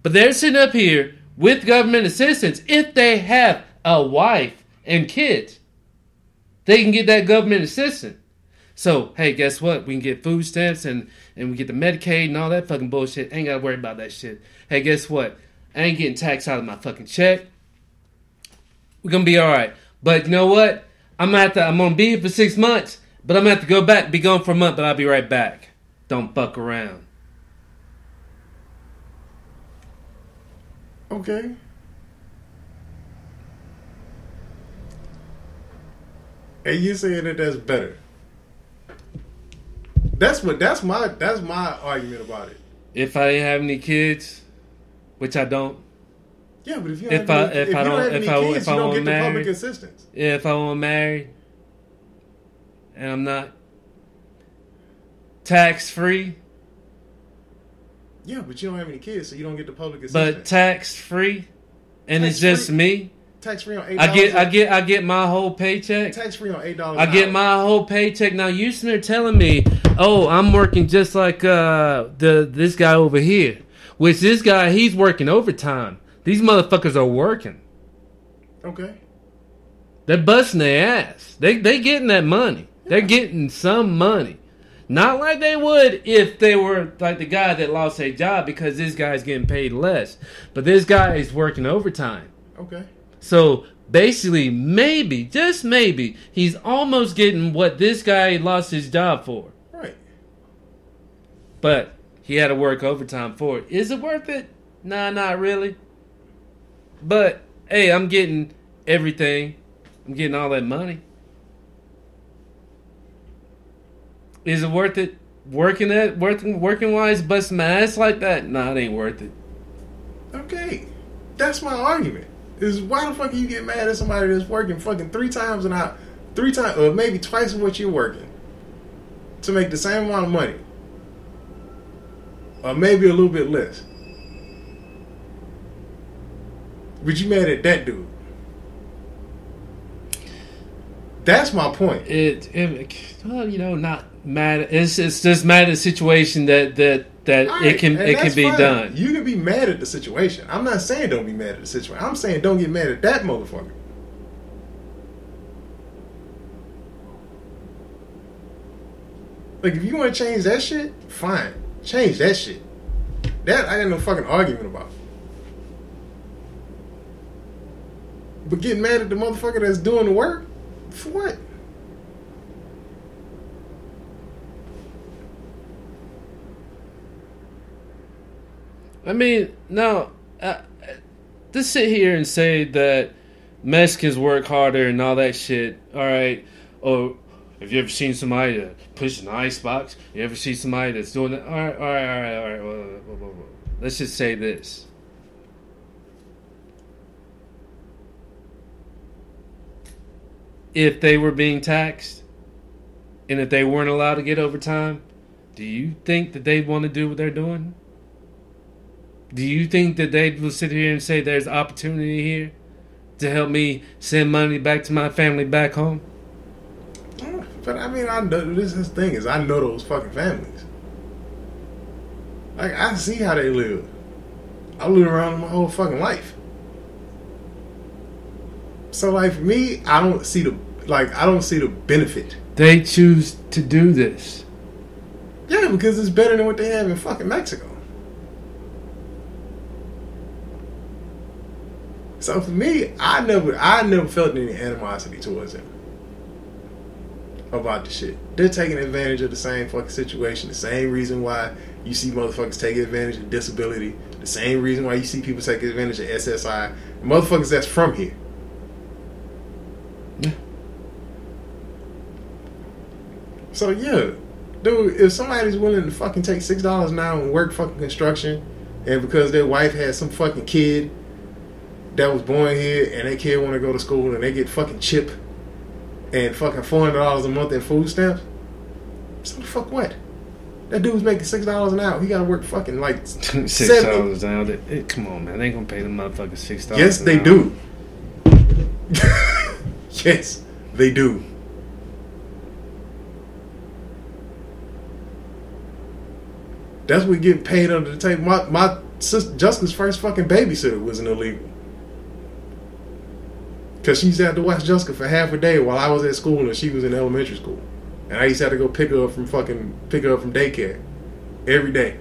But they're sitting up here with government assistance. If they have a wife and kids, they can get that government assistance. So, hey, guess what? We can get food stamps and, and we get the Medicaid and all that fucking bullshit. Ain't gotta worry about that shit. Hey, guess what? I ain't getting taxed out of my fucking check. We're gonna be alright. But you know what? I'm gonna have to, I'm gonna be here for six months, but I'm gonna have to go back, be gone for a month, but I'll be right back. Don't fuck around. Okay. And you saying that that's better. That's what that's my that's my argument about it. If I didn't have any kids, which I don't, Yeah, but if you If have I- any, if if, I don't- if I- kids, if I don't get the public married- assistance. if I want married, and I'm not tax free, Yeah, but you don't have any kids, so you don't get the public assistance. but tax free, and it's just Tax-free? me. tax free on eight. I get, I get, I get my whole paycheck. tax free on eight dollars. I get my whole paycheck. Now you sitting there telling me, "Oh, I'm working just like uh, the this guy over here." Which this guy, he's working overtime. These motherfuckers are working. okay. They're busting their ass. They they getting that money. They're getting some money. Not like they would if they were like the guy that lost their job because this guy's getting paid less. But this guy is working overtime. Okay. So basically, maybe, just maybe, he's almost getting what this guy lost his job for. Right. But he had to work overtime for it. Is it worth it? Nah, not really. But hey, I'm getting everything. I'm getting all that money. Is it worth it? Working at working working wise, busting my ass like that? Nah, it ain't worth it. Okay. That's my argument. Is why the fuck are you get mad at somebody that's working fucking three times an hour, three times or maybe twice what you're working to make the same amount of money, or maybe a little bit less. But you mad at that dude? That's my point. It, it well, you know, not mad. It's it's just mad at the situation that that that All it can it can be fine. done. You can be mad at the situation. I'm not saying don't be mad at the situation. I'm saying don't get mad at that motherfucker. Like if you want to change that shit, fine. Change that shit. That I got no fucking argument about. But getting mad at the motherfucker that's doing the work, for what? I mean, no, uh, to sit here and say that Mexicans work harder and all that shit. All right, or have you ever seen somebody that push an ice box? You ever see somebody that's doing that? All right, all right, all right, all right. Whoa, whoa, whoa, whoa. Let's just say this. If they were being taxed, and if they weren't allowed to get overtime, do you think that they'd want to do what they're doing? Do you think that they will sit here and say there's opportunity here to help me send money back to my family back home? But I mean, I know this is the thing is I know those fucking families. Like I see how they live. I live around them my whole fucking life. So like for me, I don't see the like I don't see the benefit. They choose to do this. Yeah, because it's better than what they have in fucking Mexico. So for me, I never I never felt any animosity towards them about the shit. They're taking advantage of the same fucking situation. The same reason why you see motherfuckers taking advantage of disability. The same reason why you see people taking advantage of SSI. Motherfuckers that's from here. Yeah. So yeah, dude, if somebody's willing to fucking take six dollars an hour and work fucking construction, and because their wife has some fucking kid that was born here, and that kid want to go to school, and they get fucking chip and fucking four hundred dollars a month in food stamps, so the fuck what? That dude's making six dollars an hour. He gotta work fucking like Six dollars. They- eh, Come on, man. They ain't gonna pay them motherfuckers six dollars. Yes, they hour. do. yes, they do. That's what getting paid under the table. My my sister Jessica's first fucking babysitter was an illegal. Cause she used to have to watch Jessica for half a day while I was at school and she was in elementary school, and I used to have to go pick her up from fucking pick her up from daycare every day.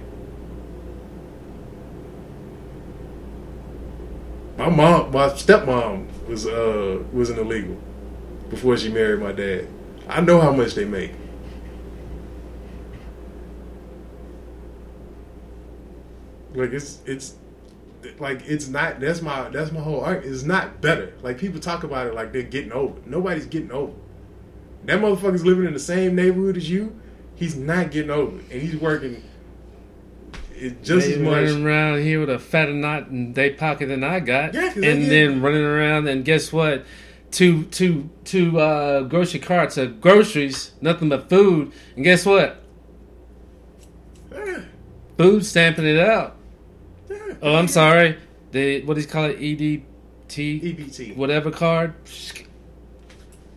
My mom, my stepmom was uh was an illegal before she married my dad. I know how much they make. Like it's it's like it's not that's my that's my whole argument. It's not better. Like people talk about it like they're getting over. Nobody's getting over. That motherfucker's living in the same neighborhood as you. He's not getting over, it. and he's working it just They as much. running around here with a fatter knot in their pocket than I got, Yeah, and then running around and guess what? Two two two uh, grocery carts of groceries, nothing but food, and guess what? Yeah, Food stamping it out. Oh, I'm sorry. The what do you call it? EDT, EBT. whatever card.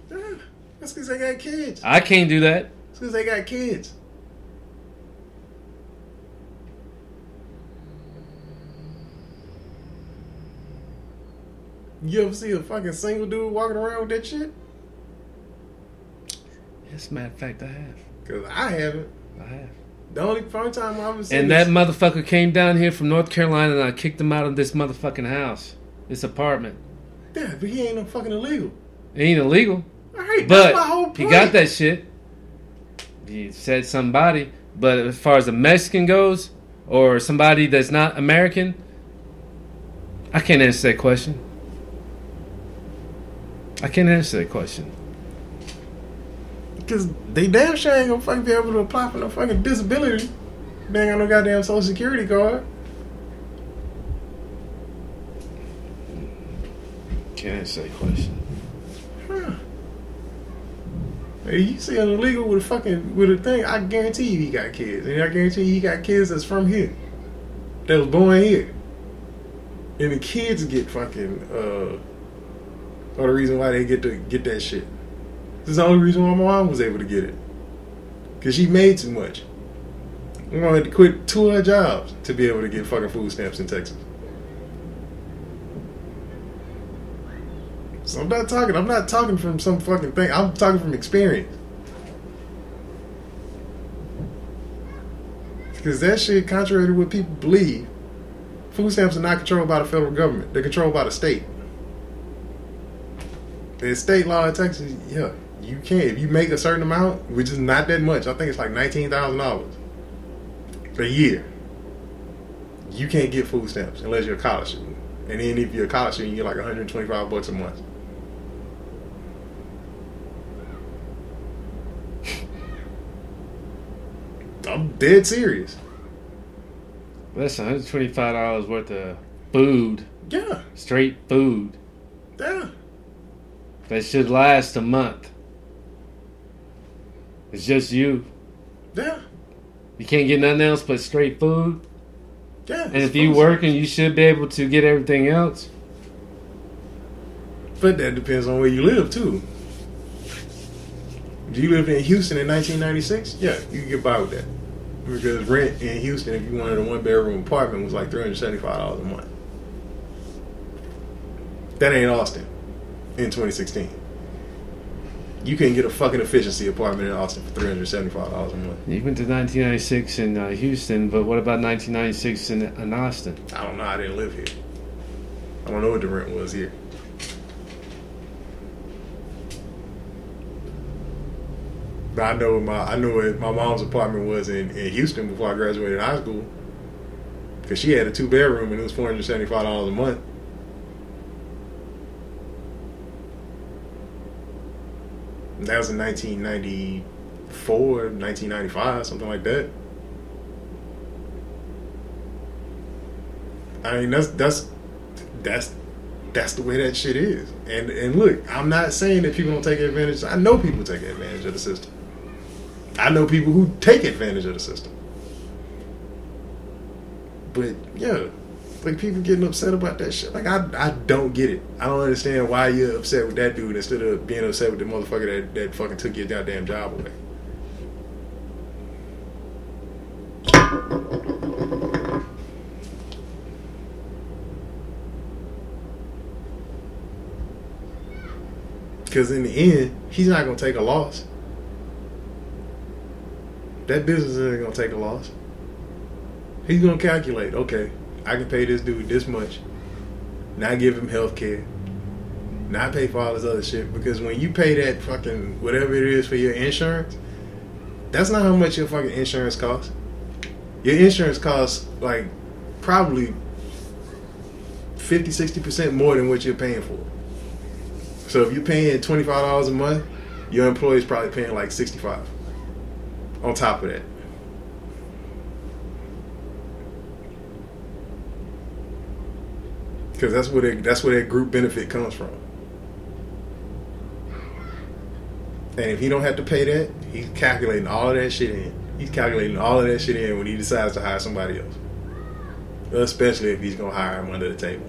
Yeah, that's because they got kids. I can't do that. It's because they got kids. You ever see a fucking single dude walking around with that shit? As a matter of fact, I have. Because I haven't. I have. The only first time I ever seen And that motherfucker came down here from North Carolina, and I kicked him out of this motherfucking house, this apartment. Yeah, but he ain't no fucking illegal. It ain't illegal. Alright, But that's my whole point. he got that shit. He said somebody. But as far as a Mexican goes, or somebody that's not American, I can't answer that question. I can't answer that question. Because they damn sure ain't gonna fucking be able to apply for no fucking disability. They ain't got no goddamn social security card. Can't answer that question. Huh. Hey, you see an illegal with a fucking with a thing, I guarantee you he got kids. And I guarantee you he got kids that's from here. That was born here. And the kids get fucking uh are the reason why they get to get that shit. This is the only reason why my mom was able to get it. Cause she made too much. I'm gonna have to quit two of her jobs to be able to get fucking food stamps in Texas. So I'm not talking. I'm not talking from some fucking thing. I'm talking from experience. Because that shit, contrary to what people believe, food stamps are not controlled by the federal government. They're controlled by the state. The state law in Texas, yeah, you can't if you make a certain amount, which is not that much. I think it's like nineteen thousand dollars a year. You can't get food stamps unless you're a college student, and then if you're a college student, you get like 125 bucks a month. I'm dead serious. That's $125 worth of food, Yeah, straight food. yeah. That should last a month. It's just you. Yeah, You can't get nothing else but straight food. yeah. And if you working, you should be able to get everything else. but that depends on where you live too. If you lived in Houston in 1996, yeah, you can get by with that. Because rent in Houston, if you wanted a one bedroom apartment, was like $375 a month. That ain't Austin in 2016. You can get a fucking efficiency apartment in Austin for $375 a month. You went to 1996 in uh, Houston, but what about 1996 in, in Austin? I don't know. I didn't live here. I don't know what the rent was here. But I know my I know what my mom's apartment was in, in Houston before I graduated high school. Cause she had a two bedroom and it was four hundred seventy five dollars a month. That was in 1994, 1995, something like that. I mean, that's that's that's that's the way that shit is. And and look, I'm not saying that people don't take advantage. I know people take advantage of the system. I know people who take advantage of the system. But yeah, like people getting upset about that shit. Like I I don't get it. I don't understand why you're upset with that dude instead of being upset with the motherfucker that, that fucking took your goddamn job away. Because in the end, he's not gonna take a loss. That business isn't gonna take a loss. He's gonna calculate. Okay, I can pay this dude this much. Not give him health care. Not pay for all this other shit. Because when you pay that fucking whatever it is for your insurance, that's not how much your fucking insurance costs. Your insurance costs like probably 50, 60% more than what you're paying for. So if you're paying twenty five dollars a month, your employee's probably paying like sixty five. On top of that. Because that's where that, that's where that group benefit comes from. And if he don't have to pay that, he's calculating all of that shit in. He's calculating all of that shit in when he decides to hire somebody else. Especially if he's gonna hire him under the table.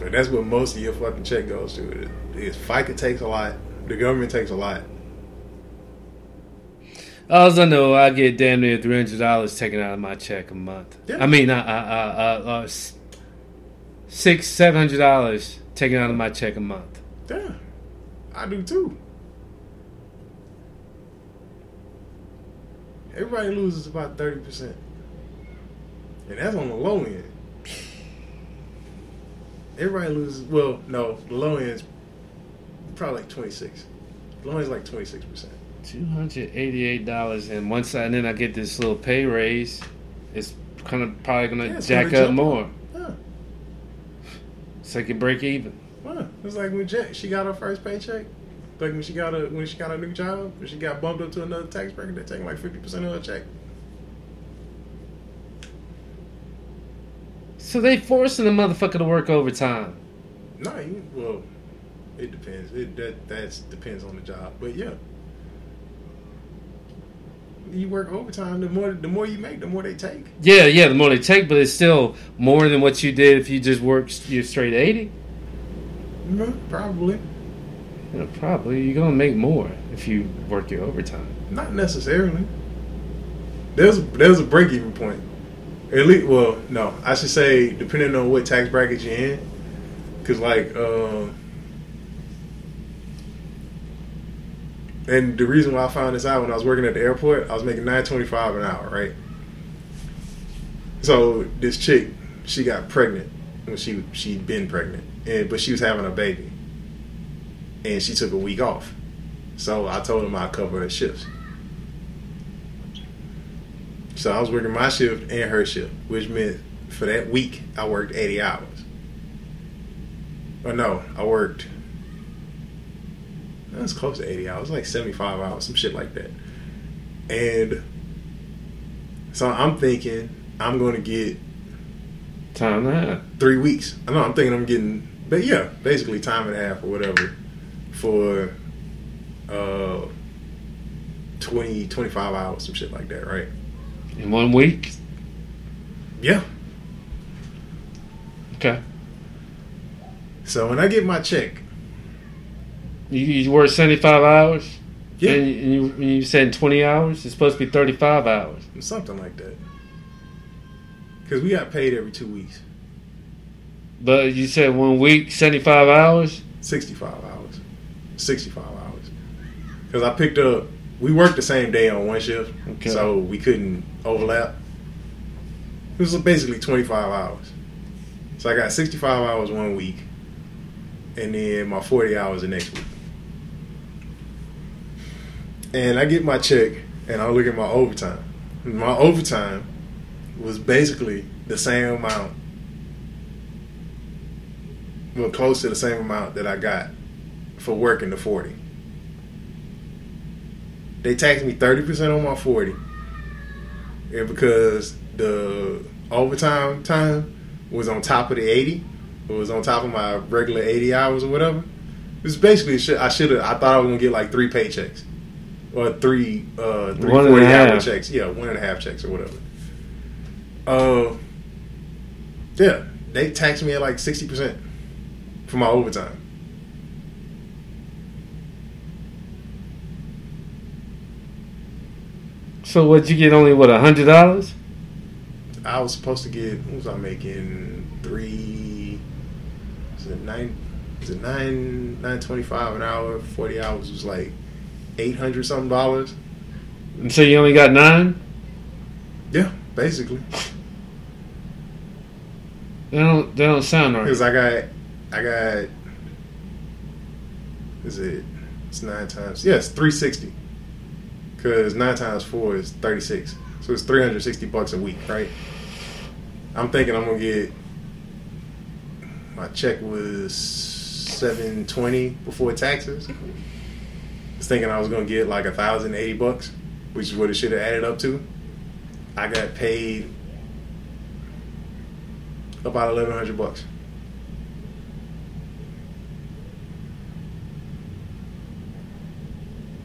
But that's what most of your fucking check goes to. Is FICA takes a lot, the government takes a lot. All I know, I get damn near three hundred dollars taken out of my check a month. Yeah. I mean, uh, uh, uh, uh, six, seven hundred dollars taken out of my check a month. Yeah, I do too. Everybody loses about thirty percent, and that's on the low end. Everybody loses. Well, no, the low end's probably like twenty six. Low end's like twenty six percent. Two hundred eighty-eight dollars, and once I, and then I get this little pay raise, it's kind of probably gonna Yeah, jack gonna up more, Yeah, so I can break even. yeah. It's like when Jack, she got her first paycheck. Like when she got a when she got a new job, when she got bumped up to another tax bracket, they're taking like fifty percent of her check. So they forcing the motherfucker to work overtime. No, you, well, it depends. It that that's depends on the job, but yeah, you work overtime. The more the more you make, the more they take. Yeah, yeah, the more they take, but it's still more than what you did if you just worked your straight eighty. Mhm, Probably Yeah, probably you're gonna make more if you work your overtime. not necessarily. There's a, there's a break even point. At least, well, no, I should say depending on what tax bracket you're in, because like, um, and the reason why I found this out when I was working at the airport, I was making nine twenty five an hour, right? So this chick, she got pregnant when she she'd been pregnant, and but she was having a baby, and she took a week off. So I told him I'd cover her shifts. So I was working my shift and her shift, which meant for that week I worked 80 hours. Or no, I worked. That was close to 80 hours, like 75 hours, some shit like that. And so I'm thinking I'm going to get Time that. three weeks. I know I'm thinking I'm getting, but yeah, basically time and a half or whatever for uh 20, 25 hours, some shit like that, right? In one week? Yeah. Okay. So when I get my check, You, you work 75 hours? yeah, And, you, and you said 20 hours? It's supposed to be 35 hours. something like that. Because we got paid every two weeks, But you said one week, 75 hours? 65 hours, 65 hours. Because I picked up, we worked the same day on one shift, Okay. so we couldn't overlap. It was basically 25 hours. So I got 65 hours one week, and then my 40 hours the next week. And I get my check, and I look at my overtime. My overtime was basically the same amount well, close to the same amount that I got for working the 40. They taxed me 30% on my 40. And because the overtime time was on top of the 80, it was on top of my regular 80 hours or whatever. It was basically. I should have. I thought I was gonna get like three paychecks or three uh three One and a 40 hour checks. Yeah, one and a half checks or whatever. Uh, yeah, they taxed me at like sixty percent for my overtime. So what you get only what a hundred dollars? I was supposed to get. What was I making? Three. Is it nine? Is it nine? Nine twenty five an hour. Forty hours was like eight hundred something dollars. And so you only got nine? Yeah, basically. They don't they don't sound right. Because I got, I got. Is it? It's nine times. Yes, three sixty. Because nine times four is thirty six. So it's three hundred sixty bucks a week, right? I'm thinking I'm gonna get. My check was seven twenty before taxes. Was thinking I was gonna get like a thousand eighty bucks, which is what it should have added up to. I got paid about eleven hundred bucks.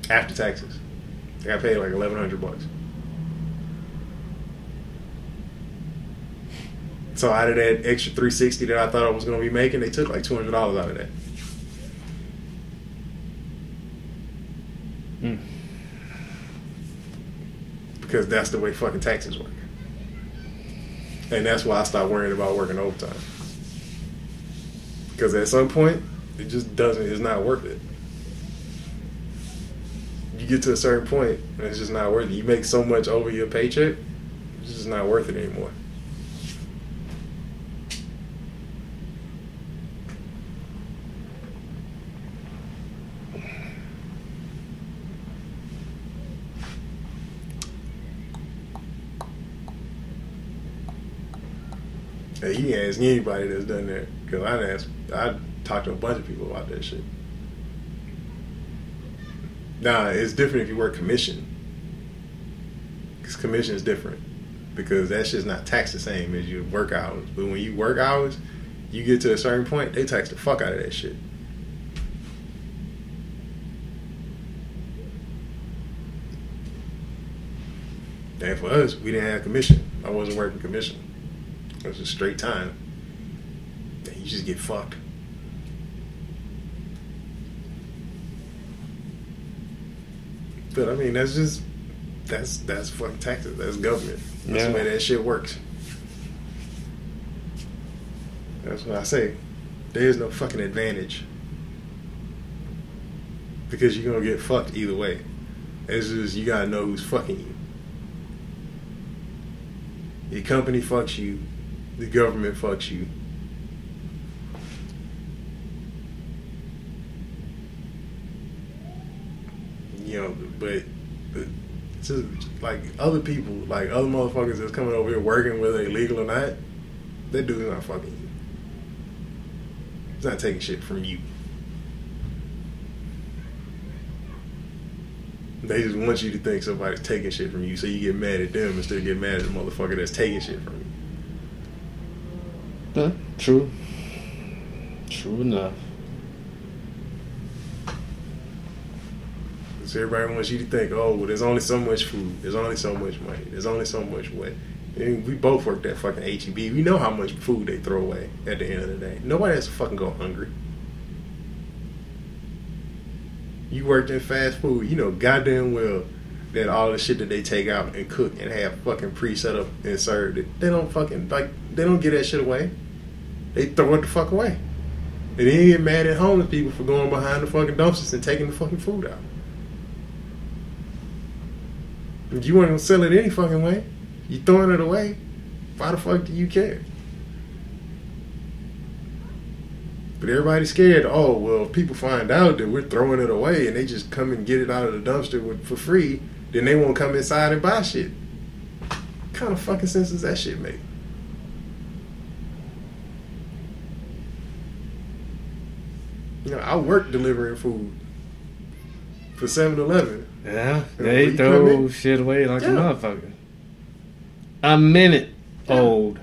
After taxes. I got paid like eleven hundred bucks. So out of that extra three sixty that I thought I was gonna be making, they took like two hundred dollars out of that. Mm. Because that's the way fucking taxes work. And that's why I stopped worrying about working overtime. Because at some point, it just doesn't, it's not worth it. You get to a certain point, and it's just not worth it. You make so much over your paycheck, it's just not worth it anymore. Hey, asked anybody that's done that. Because I asked, I talked to a bunch of people about that shit. Nah, it's different if you work commission. Because commission is different. Because that shit's not taxed the same as your work hours. But when you work hours, you get to a certain point, they tax the fuck out of that shit. And for us, we didn't have commission. I wasn't working commission. It was just straight time. And you just get fucked. But I mean, that's just that's that's fucking taxes. That's government. That's Yeah. the way that shit works. That's what I say. There is no fucking advantage because you're gonna get fucked either way. It's just you gotta know who's fucking you. Your company fucks you. The government fucks you. You know, but, but just like other people, like other motherfuckers that's coming over here working, whether they legal or not, that dude's not fucking you. He's not taking shit from you. They just want you to think somebody's taking shit from you, so you get mad at them instead of get mad at the motherfucker that's taking shit from you. Yeah, true. True enough. So everybody wants you to think, oh, well, there's only so much food, there's only so much money, there's only so much what. And we both worked at fucking HEB. We know how much food they throw away at the end of the day. Nobody has to fucking go hungry. You worked in fast food, you know goddamn well that all the shit that they take out and cook and have fucking pre set up and served it, they don't fucking like they don't get that shit away. They throw it the fuck away. And then get mad at homeless people for going behind the fucking dumpsters and taking the fucking food out. If you want to sell it any fucking way, you throwing it away. Why the fuck do you care? But everybody's scared. Oh well, if people find out that we're throwing it away and they just come and get it out of the dumpster with, for free, then they won't come inside and buy shit. What kind of fucking sense does that shit make? You know, I work delivering food for 7-Eleven. Yeah, Yeah, they throw shit away like a Yeah. motherfucker. A minute Yeah. old.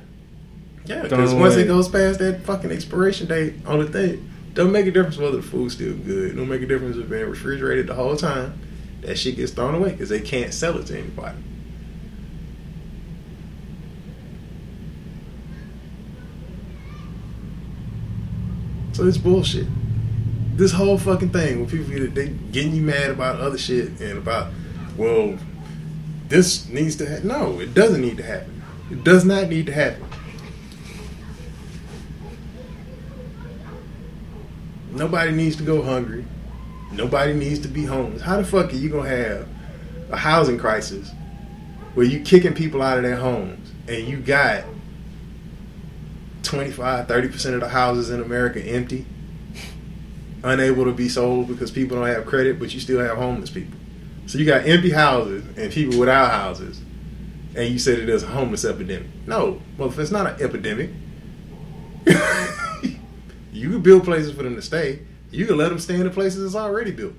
Yeah, because once it goes past that fucking expiration date on the thing, don't make a difference whether the food's still good. It Don't make a difference if it's been refrigerated the whole time. That shit gets thrown away because they can't sell it to anybody. So it's bullshit. This whole fucking thing with people they getting you mad about other shit and about, well, this needs to. No, it doesn't need to happen. It does not need to happen. Nobody needs to go hungry. Nobody needs to be homeless. How the fuck are you gonna have a housing crisis where you kicking people out of their homes and you got 25, 30% of the houses in America empty, unable to be sold because people don't have credit, but you still have homeless people. So you got empty houses and people without houses, and you said there's a homeless epidemic. No, well, if it's not an epidemic, you can build places for them to stay. You can let them stay in the places that's already built.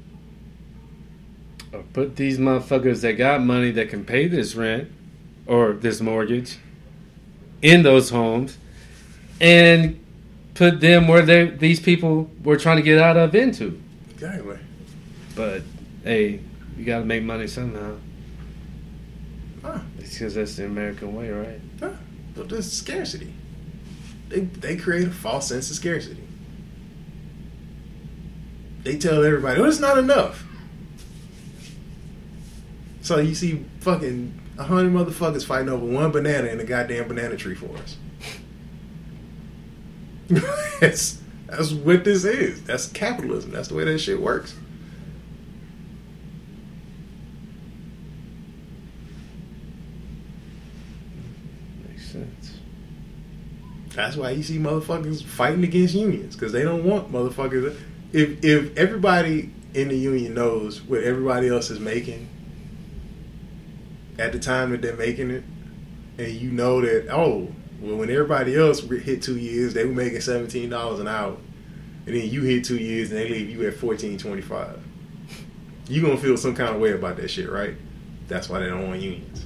Uh, put these motherfuckers that got money that can pay this rent or this mortgage in those homes and put them where they these people were trying to get out of into. Exactly. But hey, you got to make money somehow. Huh. It's because that's the American way, right? Huh. But there's scarcity. They they create a false sense of scarcity. They tell everybody, "Oh, it's not enough." So you see, fucking a hundred motherfuckers fighting over one banana in a goddamn banana tree forest. that's that's what this is. That's capitalism. That's the way that shit works. Makes sense. That's why you see motherfuckers fighting against unions because they don't want motherfuckers. If if everybody in the union knows what everybody else is making at the time that they're making it, and you know that oh well when everybody else hit two years they were making seventeen dollars an hour, and then you hit two years and they leave you at fourteen twenty five, you gonna feel some kind of way about that shit, right? That's why they don't want unions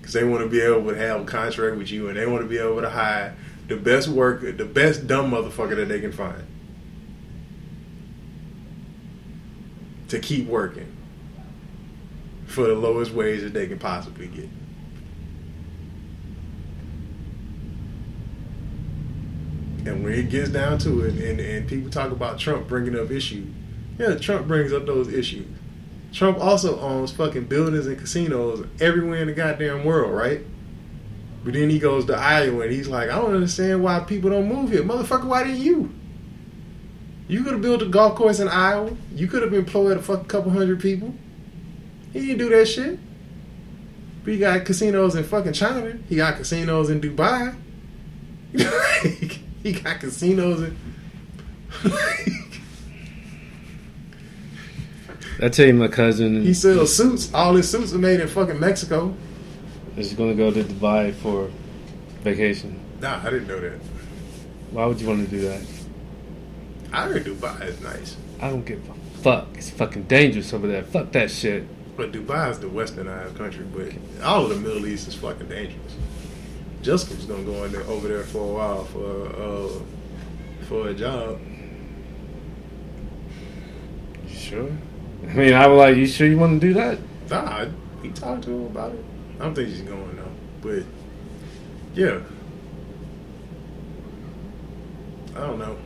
because they want to be able to have a contract with you and they want to be able to hire the best worker, the best dumb motherfucker that they can find to keep working for the lowest wage that they can possibly get. And when it gets down to it, and, and people talk about Trump bringing up issues, yeah, Trump brings up those issues. Trump also owns fucking buildings and casinos everywhere in the goddamn world, right? But then he goes to Iowa and he's like, I don't understand why people don't move here. Motherfucker, why didn't you? You could have built a golf course in Iowa. You could have employed a fucking couple hundred people. He didn't do that shit. But he got casinos in fucking China. He got casinos in Dubai. he got casinos in. I tell you, my cousin he sells suits. All his suits are made in fucking Mexico. is going to go to Dubai for vacation. Nah, I didn't know that. Why would you want to do that? I heard Dubai is nice. I don't give a fuck. It's fucking dangerous over there. Fuck that shit. But Dubai is the westernized country, but all of the Middle East is fucking dangerous. Jessica was gonna go in there over there for a while for uh, for a job. You sure? I mean, I was like, you sure you want to do that? Nah, we talked to her about it. I don't think she's going though, but yeah, I don't know.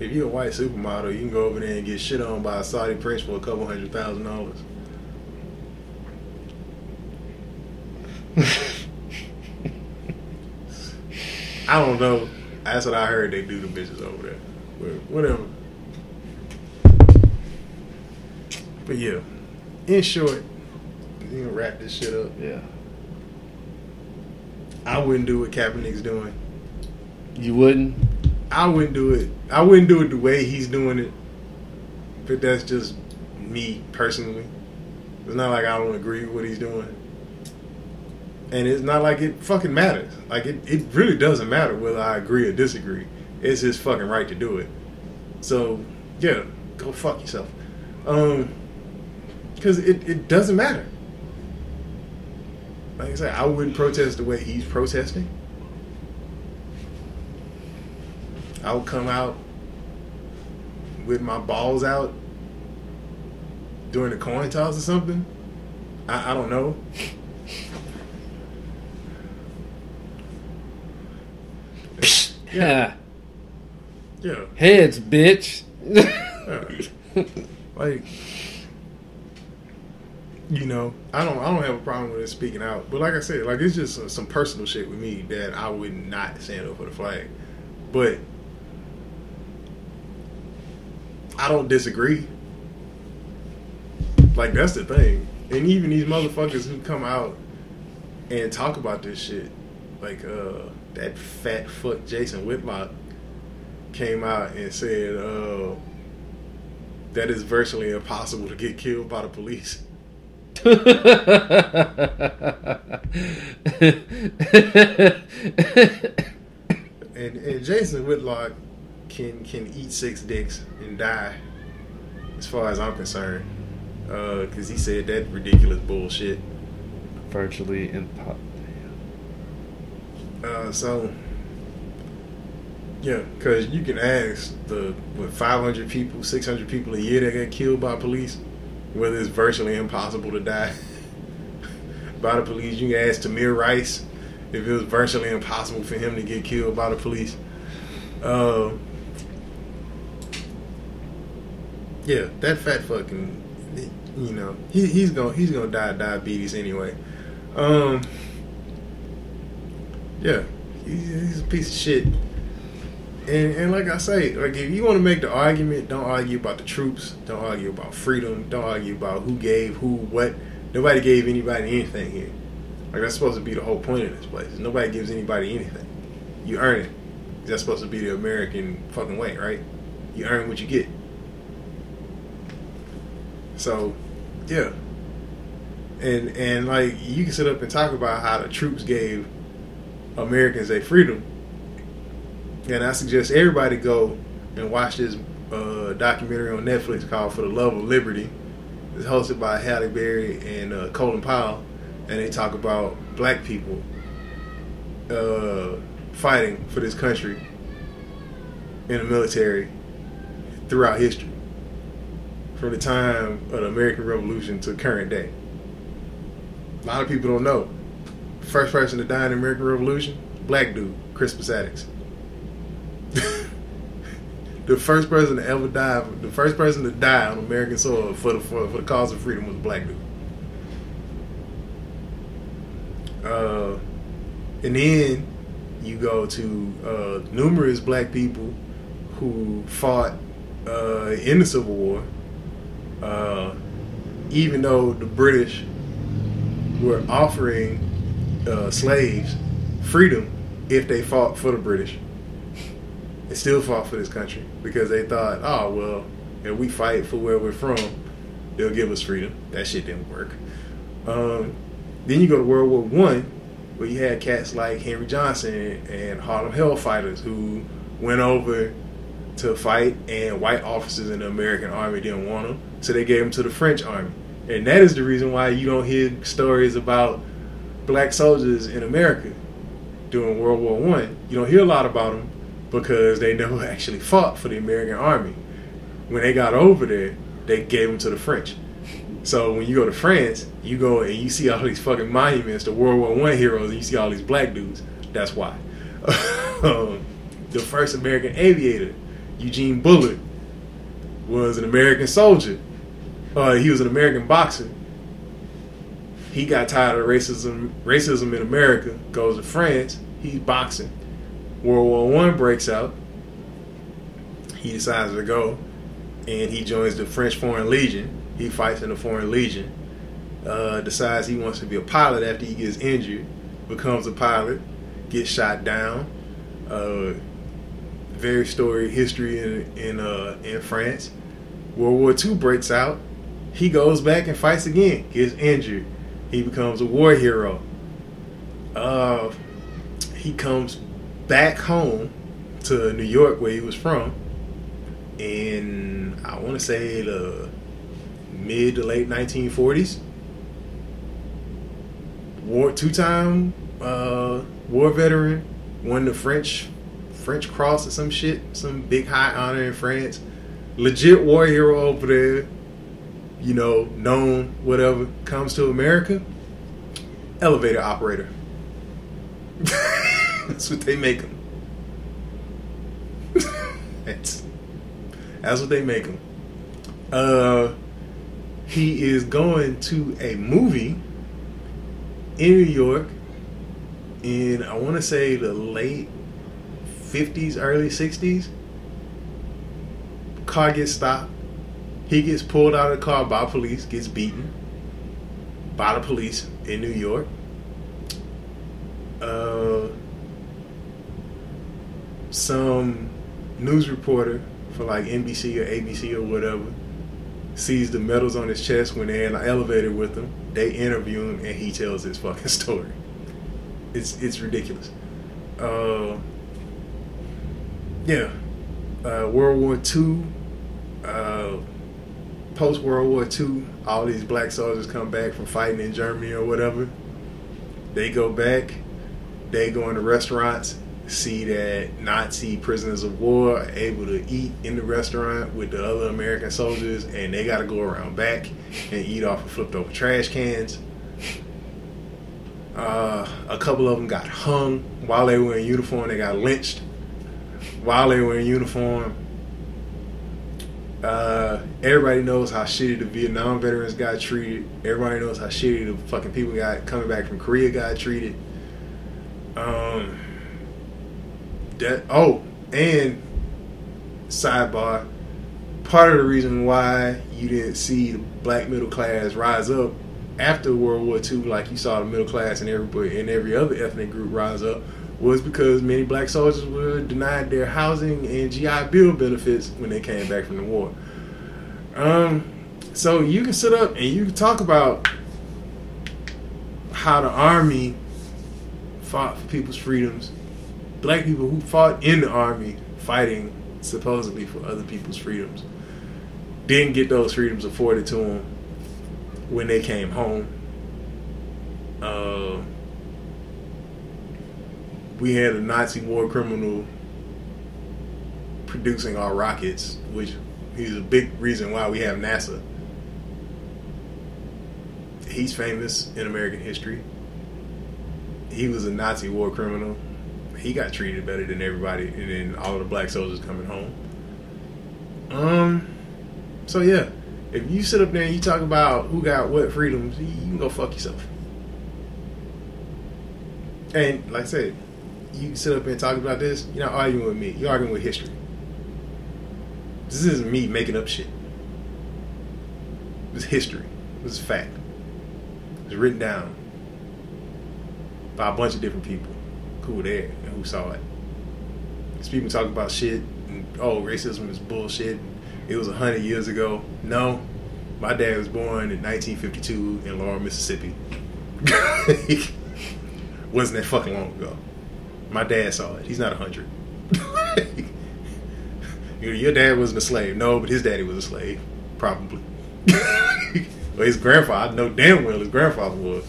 If you're a white supermodel, you can go over there and get shit on by a Saudi prince for a couple hundred thousand dollars. I don't know. That's what I heard they do to bitches over there. But whatever. But yeah, in short, you can wrap this shit up. Yeah. I wouldn't do what Kaepernick's doing. You wouldn't? I wouldn't do it. I wouldn't do it the way he's doing it. But that's just me personally. It's not like I don't agree with what he's doing. And it's not like it fucking matters. Like it, it really doesn't matter whether I agree or disagree. It's his fucking right to do it. So yeah, go fuck yourself. Um, because it it doesn't matter. Like I said, I wouldn't protest the way he's protesting. I would come out with my balls out during the coin toss or something. I, I don't know. Yeah. Yeah. Heads, bitch. Yeah. like you know i don't i don't have a problem with it speaking out but like i said like it's just uh, some personal shit with me that i would not stand up for the flag but i don't disagree like that's the thing and even these motherfuckers who come out and talk about this shit like uh that fat fuck jason whitlock came out and said uh that it's virtually impossible to get killed by the police. and, and Jason Whitlock can can eat six dicks and die, as far as I'm concerned, because uh, he said that ridiculous bullshit. Virtually impossible. Uh, so yeah, because you can ask the what 500 people, 600 people a year that get killed by police, whether it's virtually impossible to die by the police. You can ask Tamir Rice if it was virtually impossible for him to get killed by the police. Uh, yeah, that fat fucking, you know, he, he's gonna he's gonna die of diabetes anyway. Um, yeah, he's a piece of shit. And, and like I say, like if you want to make the argument, don't argue about the troops. Don't argue about freedom. Don't argue about who gave who what. Nobody gave anybody anything here. Like that's supposed to be the whole point of this place. Nobody gives anybody anything. You earn it. That's supposed to be the American fucking way, right? You earn what you get. So, yeah. And and like you can sit up and talk about how the troops gave Americans their freedom and I suggest everybody go and watch this uh, documentary on Netflix called "For the Love of Liberty." It's hosted by Halle Berry and uh, Colin Powell, and they talk about black people uh, fighting for this country in the military throughout history, from the time of the American Revolution to current day. A lot of people don't know. First person to die in the American Revolution, black dude, Crispus Attucks. the first person to ever die, the first person to die on American soil for the for, for the cause of freedom was a black dude. Uh, and then you go to uh, numerous black people who fought uh, in the Civil War, uh, even though the British were offering uh, slaves freedom if they fought for the British and still fought for this country because they thought, oh well, if we fight for where we're from, they'll give us freedom. That shit didn't work. Um, then you go to World War One, where you had cats like Henry Johnson and Harlem Hellfighters who went over to fight, and white officers in the American Army didn't want them, so they gave them to the French Army. And that is the reason why you don't hear stories about black soldiers in America during World War One. You don't hear a lot about them because they never actually fought for the American army. When they got over there, they gave them to the French. So when you go to France, you go and you see all these fucking monuments to World War One heroes, and you see all these black dudes. That's why. um, the first American aviator, Eugene Bullard, was an American soldier. Uh, he was an American boxer. He got tired of racism, racism in America. Goes to France. He's boxing. World War One breaks out. He decides to go, and he joins the French Foreign Legion. He fights in the Foreign Legion. Uh, decides he wants to be a pilot after he gets injured. Becomes a pilot. Gets shot down. Uh, very story history in in uh, in France. World War II breaks out. He goes back and fights again. Gets injured. He becomes a war hero. Uh, he comes back home to New York, where he was from, in I want to say the mid to late 1940s. War two time uh, war veteran, won the French French Cross or some shit, some big high honor in France. Legit war hero over there, you know, known whatever. Comes to America, elevator operator. That's what they make him. that's, that's what they make him. Uh, he is going to a movie in New York in I want to say the late 50s, early 60s. Car gets stopped. He gets pulled out of the car by police, gets beaten by the police in New York. Uh, some news reporter for like NBC or ABC or whatever sees the medals on his chest when they're in the elevator with him. They interview him and he tells his fucking story. It's it's ridiculous. Uh, yeah, uh, World War II, uh, post World War II, all these black soldiers come back from fighting in Germany or whatever. They go back, they go into restaurants, see that Nazi prisoners of war are able to eat in the restaurant with the other American soldiers, and they got to go around back and eat off of flipped over trash cans. Uh, a couple of them got hung while they were in uniform. They got lynched while they were in uniform. Uh, everybody knows how shitty the Vietnam veterans got treated. Everybody knows how shitty the fucking people got coming back from Korea got treated. Um, that oh, and sidebar, part of the reason why you didn't see the black middle class rise up after World War II, like you saw the middle class and everybody and every other ethnic group rise up, was because many black soldiers were denied their housing and GI Bill benefits when they came back from the war. Um, so you can sit up and you can talk about how the army fought for people's freedoms, black people who fought in the army fighting supposedly for other people's freedoms didn't get those freedoms afforded to them when they came home. Uh, we had a Nazi war criminal producing our rockets, which is a big reason why we have NASA. He's famous in American history. He was a Nazi war criminal. He got treated better than everybody, and then all the black soldiers coming home. Um. So yeah, if you sit up there and you talk about who got what freedoms, you can go fuck yourself. And like I said, you sit up and talk about this, you're not arguing with me. You're arguing with history. This isn't me making up shit. This history. This is fact. It's written down by a bunch of different people who were there and who saw it. These people talk about shit and oh, racism is bullshit. It was a hundred years ago. No, my dad was born in 1952 in Laurel, Mississippi. Wasn't that fucking long ago? My dad saw it. He's not a hundred. Your dad wasn't a slave. No, but his daddy was a slave. Probably. well, his grandfather, I know damn well his grandfather was.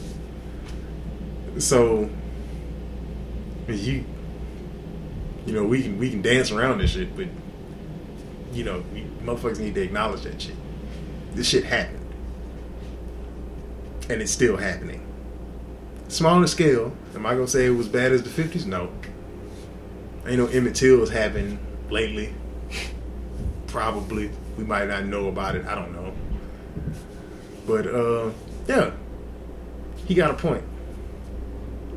So, you, you know, we can we can dance around this shit, but you know, motherfuckers need to acknowledge that shit. This shit happened, and it's still happening. Smaller scale. Am I gonna say it was bad as the fifties? No. Ain't no Emmett Till's happened lately. Probably. We might not know about it. I don't know. But uh yeah. He got a point.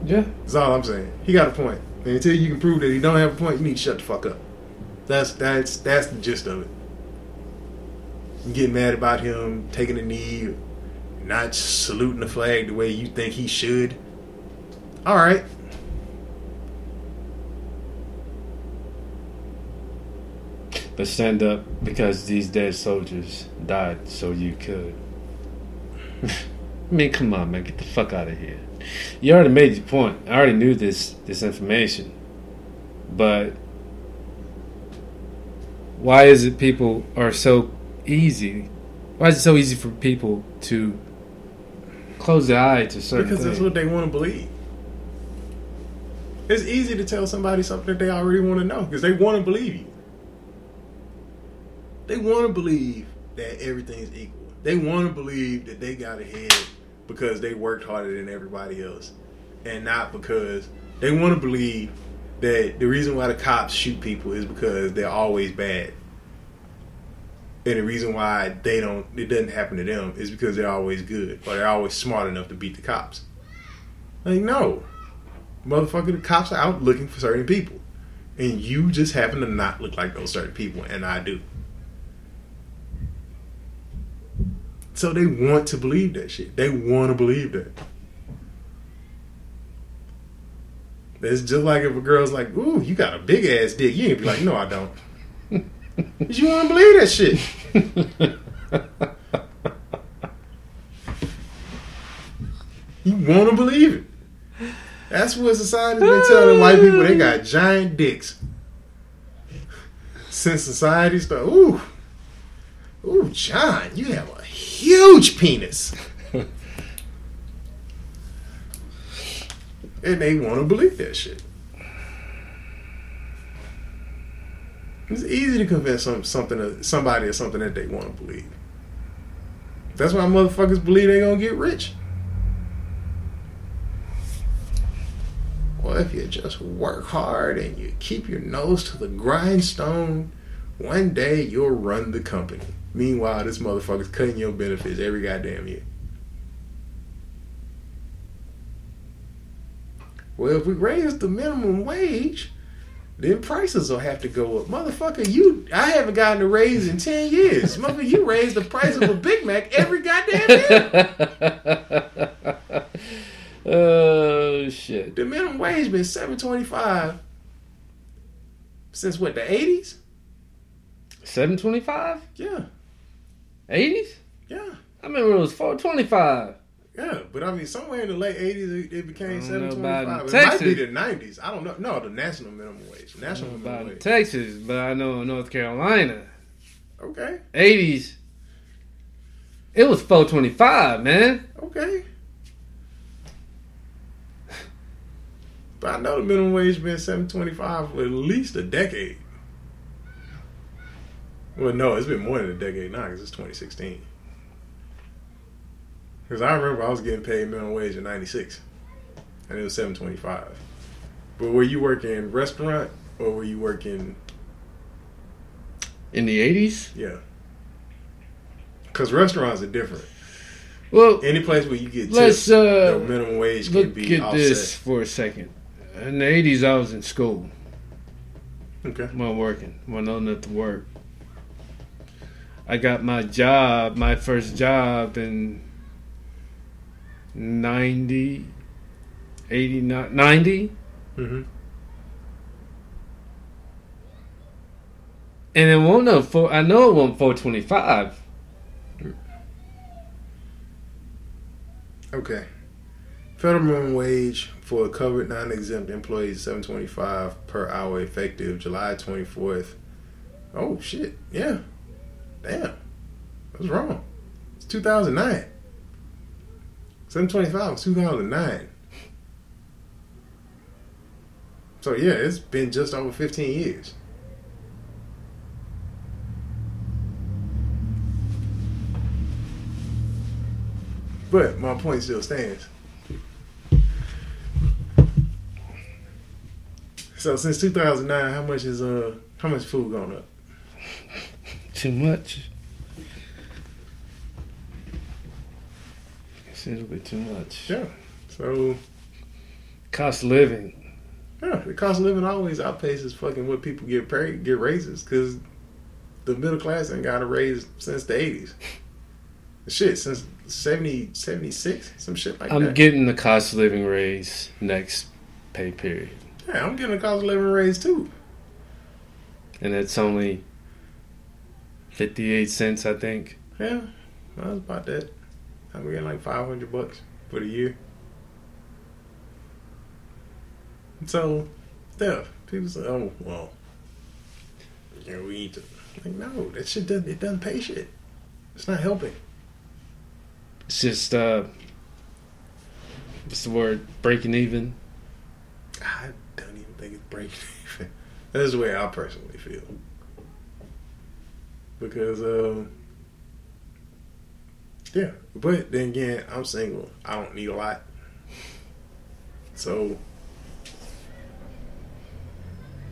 Yeah. That's all I'm saying. He got a point. And until you can prove that he don't have a point, you need to shut the fuck up. That's that's that's the gist of it. You get mad about him taking a knee, not saluting the flag the way you think he should. All right. But stand up because these dead soldiers died so you could. I mean, come on, man, get the fuck out of here. You already made your point. I already knew this this information, but why is it people are so easy? Why is it so easy for people to close their eye to certain Because that's what they want to believe. It's easy to tell somebody something that they already want to know because they want to believe you. They want to believe that everything's equal. They want to believe that they got ahead because they worked harder than everybody else and not because they want to believe that the reason why the cops shoot people is because they're always bad. And the reason why they don't it doesn't happen to them is because they're always good or they're always smart enough to beat the cops. Like no. Motherfucker, the cops are out looking for certain people. And you just happen to not look like those certain people, and I do. So they want to believe that shit. They want to believe that. It's just like if a girl's like, "Ooh, you got a big ass dick," you ain't be like, "No, I don't." you want to believe that shit. You want to believe it. That's what society's been telling white people. They got giant dicks. Since society started, ooh, ooh, John, you have a huge penis. and they want to believe that shit. It's easy to convince some, something, somebody of something that they want to believe. That's why motherfuckers believe they're gonna get rich. If you just work hard and you keep your nose to the grindstone, one day you'll run the company. Meanwhile, this motherfucker's cutting your benefits every goddamn year. Well, if we raise the minimum wage, then prices will have to go up. Motherfucker, you I haven't gotten a raise in ten years. Motherfucker, you raise the price of a Big Mac every goddamn year. Uh, shit! The minimum wage been seven twenty five since what the eighties? Seven twenty five, Yeah, eighties. yeah, I remember it was four twenty five. yeah. But I mean, somewhere in the late eighties, it, it became seven twenty-five. don't seven know twenty about five. in It might be Texas. the nineties. I don't know. No, the national minimum wage. National minimum wage. Texas, but I know North Carolina, Okay, eighties. It was four twenty five, man. okay. I know the minimum wage been seven twenty five for at least a decade. Well, no, it's been more than a decade now because it's twenty sixteen. Because I remember I was getting paid minimum wage in '96, and it was seven twenty five. But were you working in restaurant or were you working? In the eighties. Yeah. Because restaurants are different. Well, Any place where you get Let's, tips, uh, the minimum wage can be offset. look at this for a second. In the eighties, I was in school. Okay. wasn't working. wasn't old enough to work. I got my job, my first job in 90, 89, 90. Mm-hmm. And it won't no four. I know it won't four twenty five. Okay. Federal minimum wage for a covered non-exempt employees seven twenty-five per hour, effective July twenty-fourth. Oh shit! Yeah. Damn. Was wrong. It's two thousand nine. Seven twenty-five was two thousand nine. So yeah, it's been just over fifteen years. But my point still stands. So since 2009, how much is uh how much food gone up? Too much. It's a little bit too much. Yeah. So Cost of living. yeah, the cost of living always outpaces fucking what people get paid, get raises because the middle class ain't got a raise since the 80s. Shit, since 70, 76, some shit like that. I'm getting the cost of living raise next pay period, yeah, I'm getting a cost of living raise too. and it's only fifty eight cents, I think. Yeah, that's about that. I'm getting like 500 bucks for the year. So, yeah, people say, oh, well, yeah, we need to Like, no, that shit doesn't. It doesn't pay shit. It's not helping. It's just uh, what's the word? Breaking even. Breaking even. That's the way I personally feel. Because, um, yeah. But then again, I'm single. I don't need a lot. So,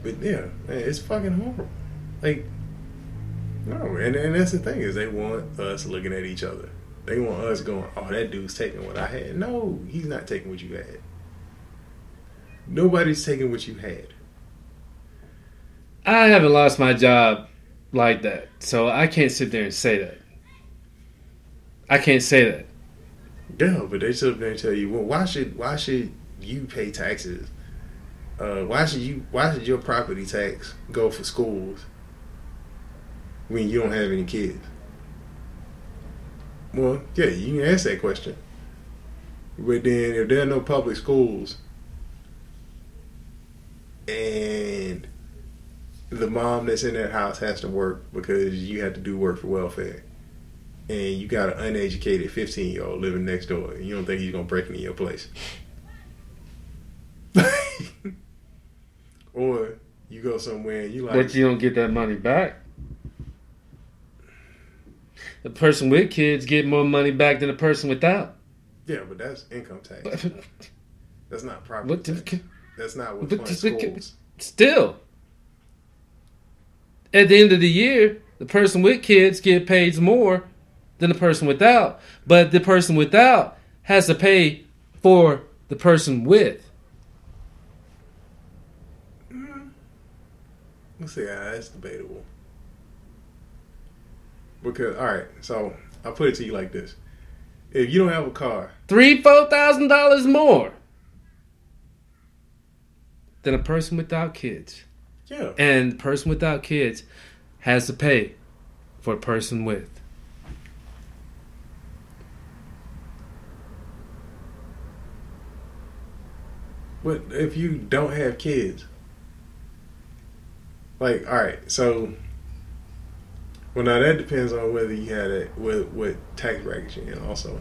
but yeah, man, it's fucking horrible. Like, no, and, and that's the thing is they want us looking at each other. They want us going, oh, that dude's taking what I had. No, he's not taking what you had. Nobody's taking what you had. I haven't lost my job like that, so I can't sit there and say that. I can't say that. Yeah, but they sit up there and tell you, well, why should why should you pay taxes? Uh, why should you why should your property tax go for schools when you don't have any kids? Well, yeah, you can ask that question. But then if there are no public schools and the mom that's in that house has to work because you have to do work for welfare and you got an uneducated 15 year old living next door you don't think he's gonna break into your place or you go somewhere and you like But you don't get that money back. The person with kids get more money back than the person without. yeah but that's income tax that's not property What tax. That's not what but schools. Still, at the end of the year, the person with kids get paid more than the person without. But the person without has to pay for the person with. Mm-hmm. let's see yeah, that's debatable. Because all right so i'll put it to you like this. If you don't have a car Three, four thousand dollars more than a person without kids. yeah And the person without kids has to pay for a person with. But if you don't have kids, like, all right, so, well, now that depends on whether you had it, with with tax bracket you're in, also.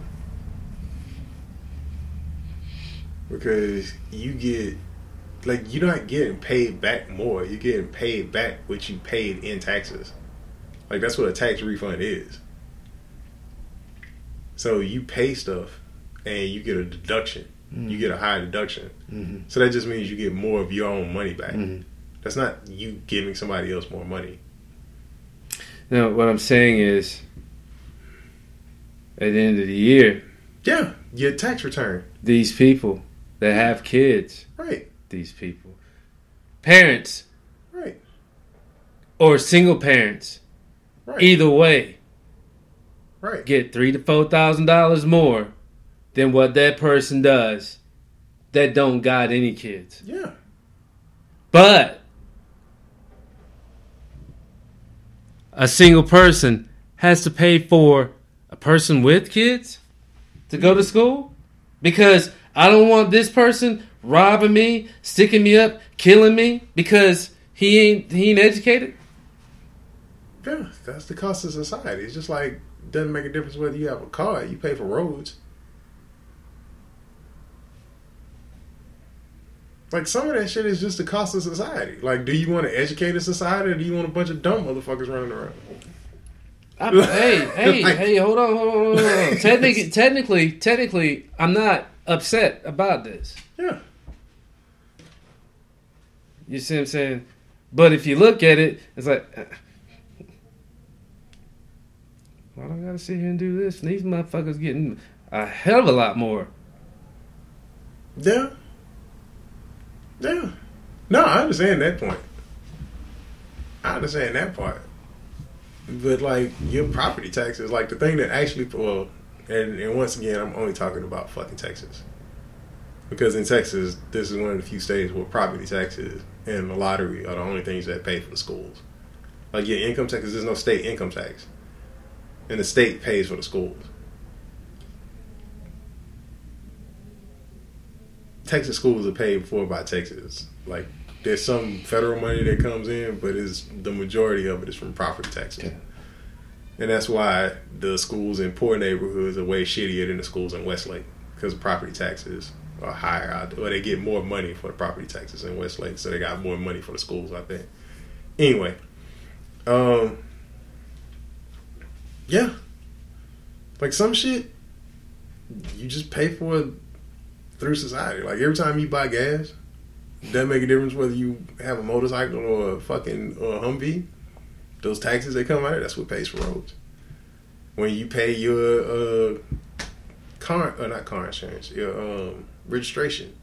Because you get, like, you're not getting paid back more. You're getting paid back what you paid in taxes. Like, that's what a tax refund is. So you pay stuff and you get a deduction. You get a high deduction. Mm-hmm. So that just means you get more of your own money back. Mhm. That's not you giving somebody else more money. Now, what I'm saying is, at the end of the year, Yeah, your tax return. these people that have kids, Right, these people, parents. Right, or single parents, right, either way, right. get three to four thousand dollars more than what that person does that don't got any kids. Yeah, But a single person has to pay for a person with kids to go to school? Because I don't want this person robbing me, sticking me up, killing me because he ain't he ain't educated. yeah. That's the cost of society. It's just like doesn't make a difference whether you have a car. You pay for roads. Like some of that shit is just the cost of society. Like, do you want to educate a society or do you want a bunch of dumb motherfuckers running around? I, hey, hey, Like- hey, hold on, hold on, hold on. Hold on. Technically, technically, technically, I'm not upset about this. Yeah, You see what I'm saying? But if you look at it, it's like, uh, why do I gotta sit here and do this? And these motherfuckers getting a hell of a lot more. yeah, yeah. No, I understand that point. I understand that part. But like your property taxes, like the thing that actually, well, and, and once again, I'm only talking about fucking Texas, because in Texas, this is one of the few states where property taxes and the lottery are the only things that pay for the schools. Like yeah, income taxes, there's no state income tax, and the state pays for the schools. Texas schools are paid for by Texas, like there's some federal money that comes in, but is the majority of it is from property taxes. Okay. And that's why the schools in poor neighborhoods are way shittier than the schools in Westlake because property taxes are higher there. They get more money for the property taxes in Westlake, so they got more money for the schools out there. Anyway, um, yeah, like some shit you just pay for it through society. Like every time you buy gas, doesn't make a difference whether you have a motorcycle or a fucking or a Humvee. Those taxes that come out of that's what pays for roads. When you pay your uh, car, or not car insurance, your um, registration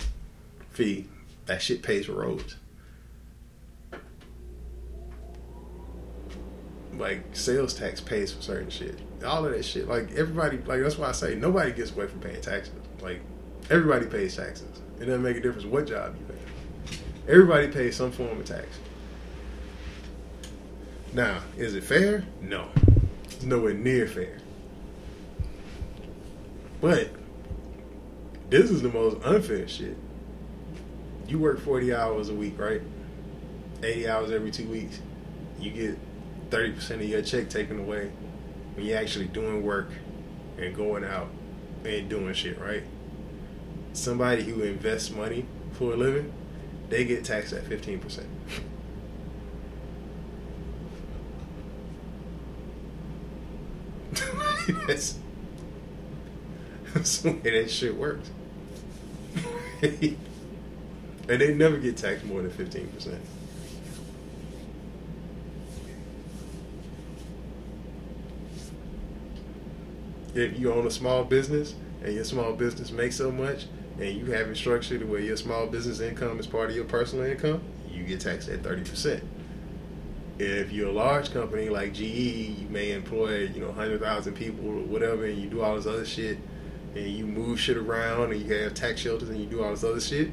fee, that shit pays for roads. Like sales tax pays for certain shit. All of that shit. Like everybody, like that's why I say nobody gets away from paying taxes. Like everybody pays taxes. It doesn't make a difference what job you pay. Everybody pays some form of tax. Now, is it fair? No. It's nowhere near fair. But this is the most unfair shit. You work 40 hours a week, right? 80 hours every two weeks. You get 30% of your check taken away when you're actually doing work and going out and doing shit, right? Somebody who invests money for a living, they get taxed at 15%. that's, that's the way that shit works. and they never get taxed more than 15%. If you own a small business and your small business makes so much and you have it structured where your small business income is part of your personal income, you get taxed at 30%. If you're a large company like GE, you may employ, you know, 100,000 people or whatever, and you do all this other shit, and you move shit around, and you have tax shelters, and you do all this other shit.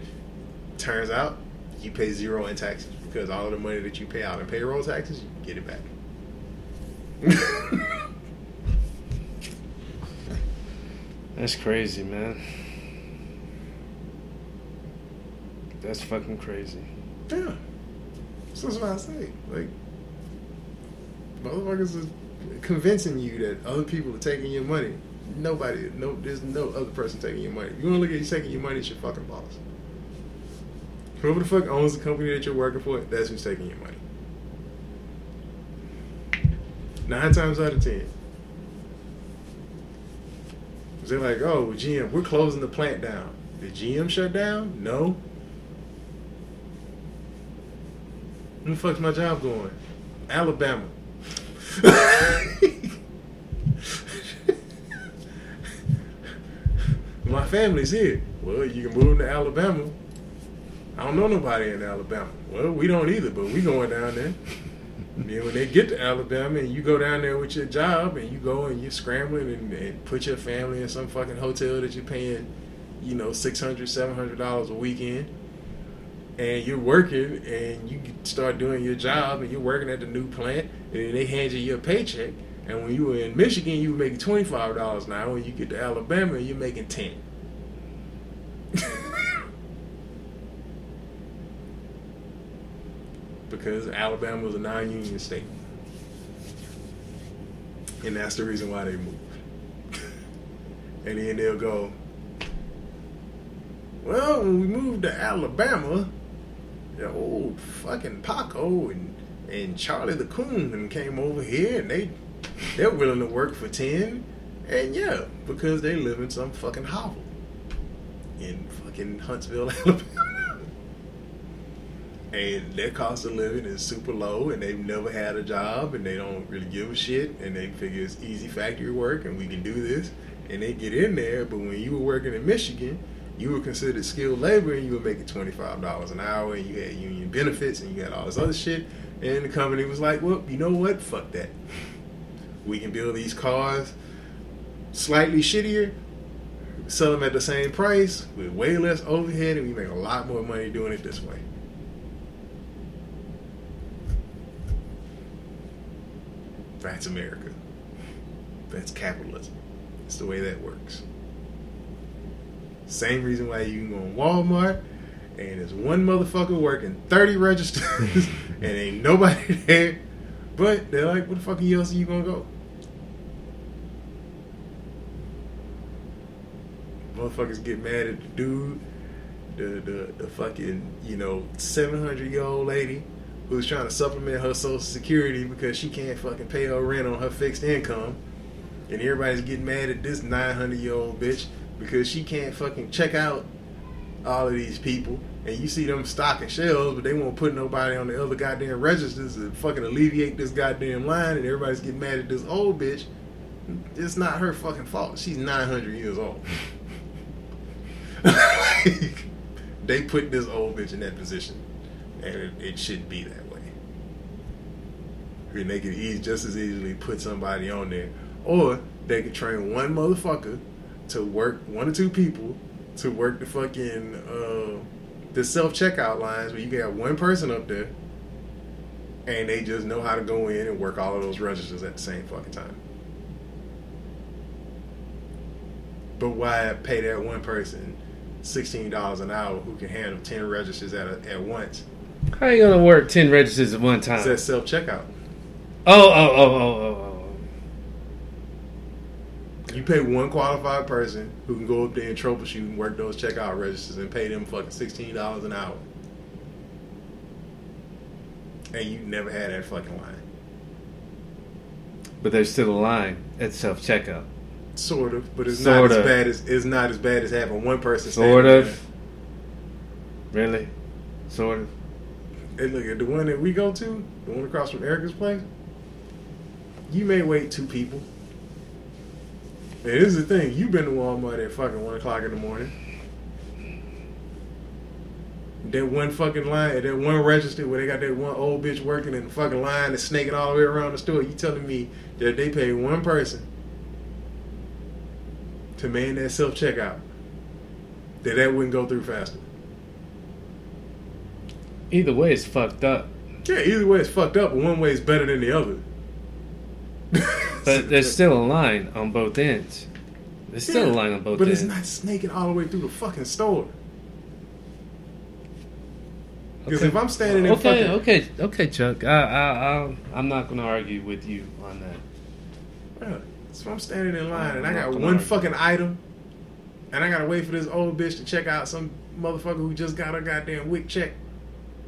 Turns out, you pay zero in taxes because all of the money that you pay out in payroll taxes, you get it back. That's crazy, man. That's fucking crazy. Yeah. So that's what I say. Like, motherfuckers are convincing you that other people are taking your money. Nobody, no, there's no other person taking your money. You want to look at you taking your money, it's your fucking boss. Whoever the fuck owns the company that you're working for, that's who's taking your money. Nine times out of ten. They're like, oh, GM, we're closing the plant down. Did GM shut down? No. Where the fuck's my job going? Alabama. my family's here. Well, you can move to Alabama. I don't know nobody in Alabama. Well, we don't either, but we going down there. Then when they get to Alabama and you go down there with your job and you go and you're scrambling and, and put your family in some fucking hotel that you're paying, you know, six hundred, seven hundred dollars a weekend, and you're working and you start doing your job and you're working at the new plant and they hand you your paycheck. And when you were in Michigan, you were making twenty five dollars an hour. When you get to Alabama, you're making ten. because Alabama was a non-union state, and that's the reason why they moved. and then they'll go, "Well, when we moved to Alabama, the old fucking Paco and and Charlie the Coon and came over here, and they they're willing to work for ten, and yeah, because they live in some fucking hovel in fucking Huntsville, Alabama." and their cost of living is super low and they've never had a job and they don't really give a shit and they figure it's easy factory work and we can do this. And they get in there but when you were working in michigan you were considered skilled labor and you were making $25 an hour and you had union benefits and you had all this other shit and the company was like well you know what fuck that we can build these cars slightly shittier sell them at the same price with way less overhead and we make a lot more money doing it this way That's America. That's capitalism. It's the way that works. Same reason why you can go on Walmart and there's one motherfucker working 30 registers, and ain't nobody there. But they're like, "What the fuck else are you gonna go?" Motherfuckers get mad at the dude, the the, the fucking you know 700 year old lady who's trying to supplement her social security because she can't fucking pay her rent on her fixed income, and everybody's getting mad at this 900 year old bitch because she can't fucking check out all of these people. And you see them stocking shelves, but they won't put nobody on the other goddamn registers to fucking alleviate this goddamn line, and everybody's getting mad at this old bitch. It's not her fucking fault. She's 900 years old. they put this old bitch in that position, and it, it shouldn't be that way. And they could just as easily put somebody on there, or they could train one motherfucker to work one or two people to work the fucking uh, the self checkout lines where you can have one person up there, and they just know how to go in and work all of those registers at the same fucking time. But why pay that one person sixteen dollars an hour who can handle ten registers at a, at once? How are you gonna work ten registers at one time? It's that self checkout. Oh, oh, oh, oh, oh, oh. You pay one qualified person who can go up there and troubleshoot and work those checkout registers and pay them fucking sixteen dollars an hour. And you never had that fucking line. But there's still a line at self checkout. Sort of, but it's Sort not as bad as it's not as bad as having one person. Sort standing of. Really? Sort of. there. And look at the one that we go to, the one across from Erica's place. You may wait two people. And this is the thing: you've been to Walmart at fucking one o'clock in the morning. That one fucking line, that one register where they got that one old bitch working in the fucking line and snaking all the way around the store. You telling me that they pay one person to man that self checkout? That that wouldn't go through faster. Either way, it's fucked up. Yeah, either way it's fucked up, but one way is better than the other. But there's still a line on both ends. There's still Yeah, a line on both But ends. But it's not snaking all the way through the fucking store. Because Okay. if I'm standing in okay, fucking okay, okay, Chuck. I, I, I, I'm not going to argue with you on that. So I'm standing in line and I I'm got gonna one argue. fucking item, and I gotta wait for this old bitch to check out some motherfucker who just got a goddamn WIC check.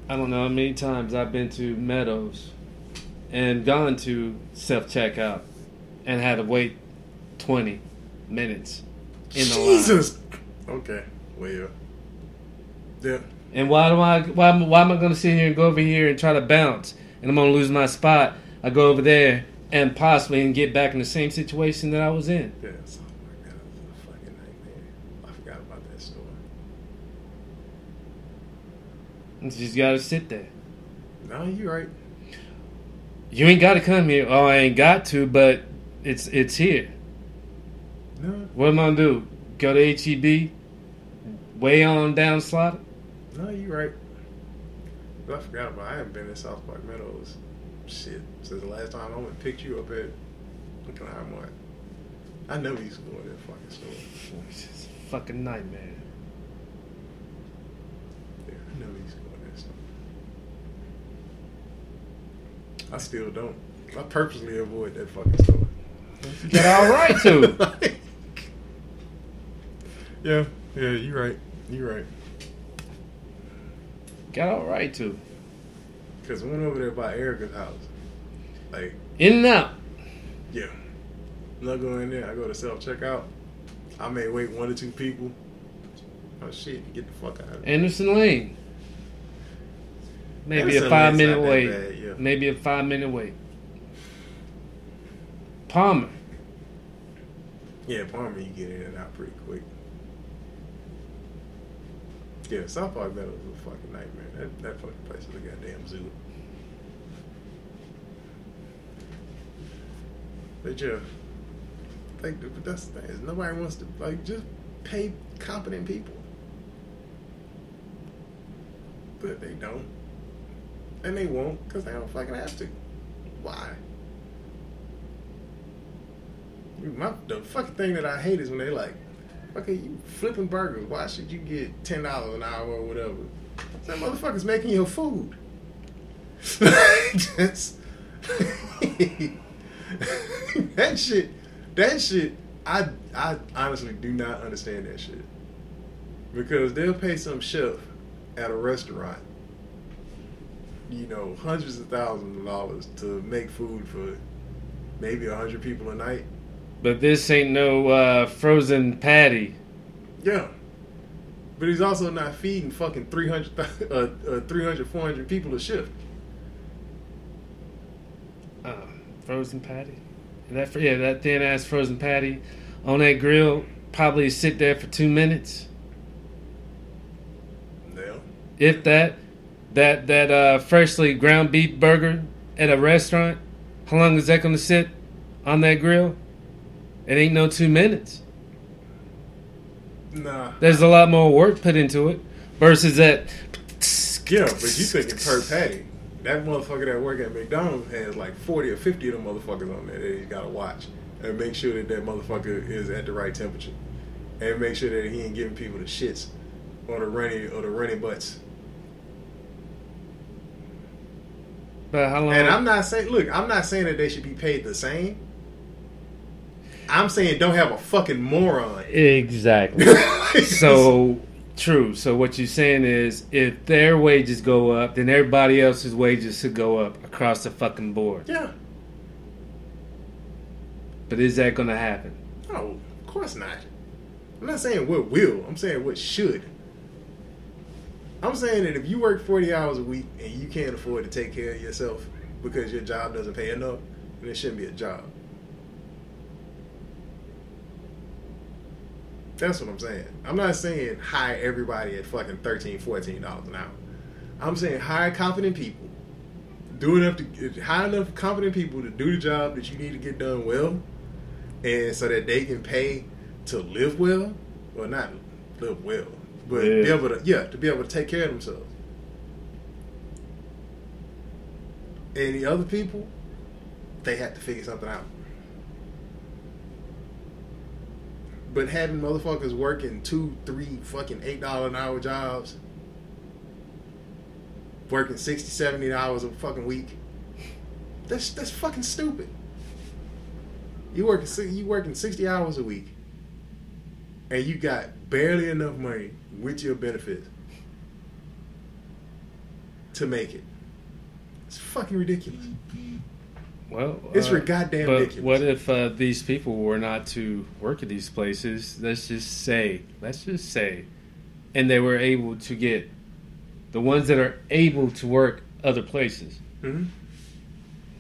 I don't know how many times I've been to Meadows and gone to self checkout and had to wait 20 minutes in the line. Jesus. Okay. Well, yeah. Yeah. And why do I? Why, am- why am I going to sit here and go over here and try to bounce and I'm going to lose my spot? I go over there and possibly and get back in the same situation that I was in. Yeah. So, oh my god, a fucking nightmare. I forgot about that store. You just got to sit there. No, you're right. You ain't got to come here. Oh, I ain't got to, but it's it's here. No, What am I gonna do? Go to HEB? Way on down Slaughter? no, you're right. But I forgot about. I haven't been in South Park Meadows. Shit, since the last time I went and picked you up at fucking Highmark. I never used to go to that fucking store. It's just a fucking nightmare. Yeah, I never used to go to that store. I still don't. I purposely avoid that fucking store. You got all right to. yeah, yeah, you're right. You're right. Got all right to. Because I went over there by Erica's house. Like, In and out. yeah. I'm not going in there. I go to self checkout. I may wait one or two people. Oh shit, get the fuck out of here. Anderson Lane. Maybe Anderson a five Lane's minute wait. bad, yeah. Maybe a five minute wait. Palmer. Yeah, Palmer, you get in and out pretty quick. Yeah, South Park Meadows was a fucking nightmare. That, that fucking place is a goddamn zoo. But yeah, like, but that's the thing. Is nobody wants to like just pay competent people, but they don't, and they won't because they don't fucking have to. Why? My, the fucking thing that I hate is when they like, okay, you flipping burgers. Why should you get ten dollars an hour or whatever? That motherfucker's making your food. That's, that shit. That shit. I I honestly do not understand that shit because they'll pay some chef at a restaurant, you know, hundreds of thousands of dollars to make food for maybe a hundred people a night. But this ain't no uh, frozen patty. Yeah. But he's also not feeding fucking 300, uh, uh, 300 400 people a shift. Uh, frozen patty. That yeah, that thin ass frozen patty on that grill probably sit there for two minutes, Yeah. if that. That that uh, freshly ground beef burger at a restaurant, how long is that going to sit on that grill? It ain't no two minutes. Nah. There's a lot more work put into it versus that. Yeah, but you thinking per patty. That motherfucker that work at McDonald's has like 40 or 50 of them motherfuckers on there that he's got to watch. And make sure that that motherfucker is at the right temperature. And make sure that he ain't giving people the shits or the runny or the runny butts. But how long? And I'm not saying, look, I'm not saying that they should be paid the same. I'm saying don't have a fucking moron. exactly. So true. So what you're saying is, if their wages go up, then everybody else's wages should go up across the fucking board. yeah. But is that going to happen? No, of course not. I'm not saying what will. I'm saying what should. I'm saying that if you work 40 hours a week and you can't afford to take care of yourself because your job doesn't pay enough, then it shouldn't be a job. That's what I'm saying. I'm not saying hire everybody at fucking 13 $14 an hour. I'm saying hire competent people. Do enough to hire enough competent people to do the job that you need to get done well, and so that they can pay to live well, well not live well, but Yeah. be able to yeah to be able to take care of themselves. And the other people, they have to figure something out. But having motherfuckers working two, three, fucking eight dollar an hour jobs, working 60, 70 hours a fucking week, that's that's fucking stupid. You working you working sixty hours a week, and you got barely enough money with your benefits to make it. It's fucking ridiculous. Well, It's uh, goddamn but ridiculous. what if uh, these people were not to work at these places? Let's just say, let's just say, and they were able to get the ones that are able to work other places. hmm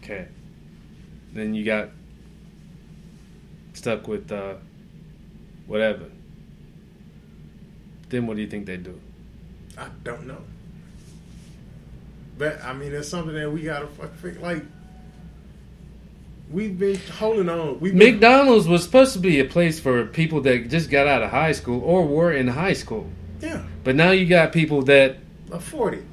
Okay. Then you got stuck with uh, whatever. Then what do you think they do? I don't know. But I mean, it's something that we gotta fucking. Like, we've been holding on. We've been, McDonald's was supposed to be a place for people that just got out of high school or were in high school. yeah, But now you got people that a forty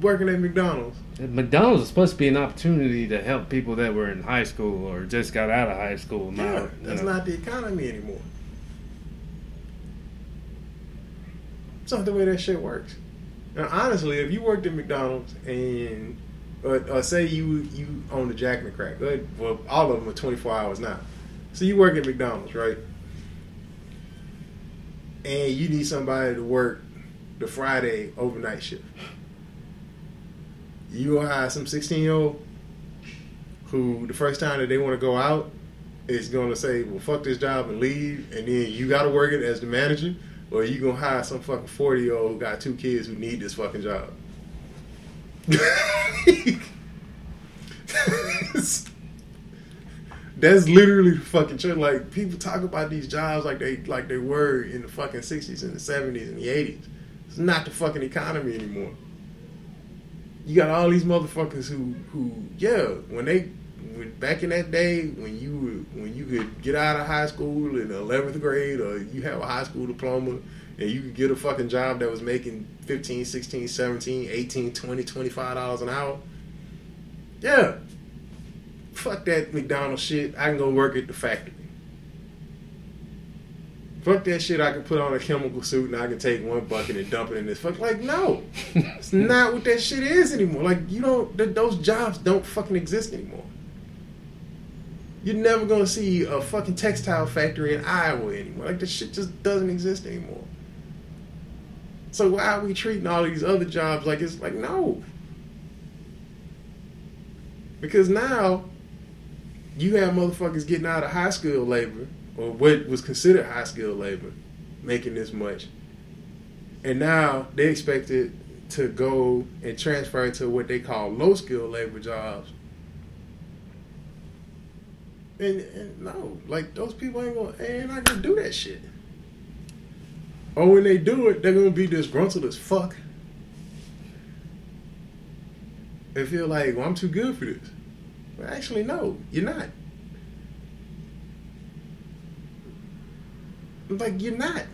working at McDonald's. McDonald's is supposed to be an opportunity to help people that were in high school or just got out of high school. Now, Yeah, you that's know. not the economy anymore. It's not the way that shit works. Now, honestly, if you worked at McDonald's and, or say you you own the Jack and Crack, well, all of them are twenty four hours now. So you work at McDonald's, right? And you need somebody to work the Friday overnight shift. You gonna hire some sixteen year old who the first time that they want to go out is going to say, "Well, fuck this job and leave," and then you got to work it as the manager, or you gonna hire some fucking forty year old who got two kids who need this fucking job. That's literally fucking truth. Like people talk about these jobs like they like they were in the fucking sixties and the seventies and the eighties. It's not the fucking economy anymore. You got all these motherfuckers who who yeah when they when, back in that day when you were, when you could get out of high school in eleventh grade or you have a high school diploma and you could get a fucking job that was making 15 16 17 18 20 25 dollars an hour yeah fuck that mcdonald's shit i can go work at the factory fuck that shit. I can put on a chemical suit and I can take one bucket and dump it in this fuck. Like, no, it's not what that shit is anymore. Like, you don't. Th- those jobs don't fucking exist anymore. You're never gonna see a fucking textile factory in Iowa anymore. Like, this shit just doesn't exist anymore. So why are we treating all these other jobs like it's like no? Because now you have motherfuckers getting out of high school labor or what was considered high skilled labor, making this much, and now they expected to go and transfer to what they call low skilled labor jobs. And, and no, like those people ain't gonna ain't not gonna do that shit. Or when they do it, they're gonna be disgruntled as fuck. They feel like, well, I'm too good for this. Well, actually, no, you're not. Like you're not.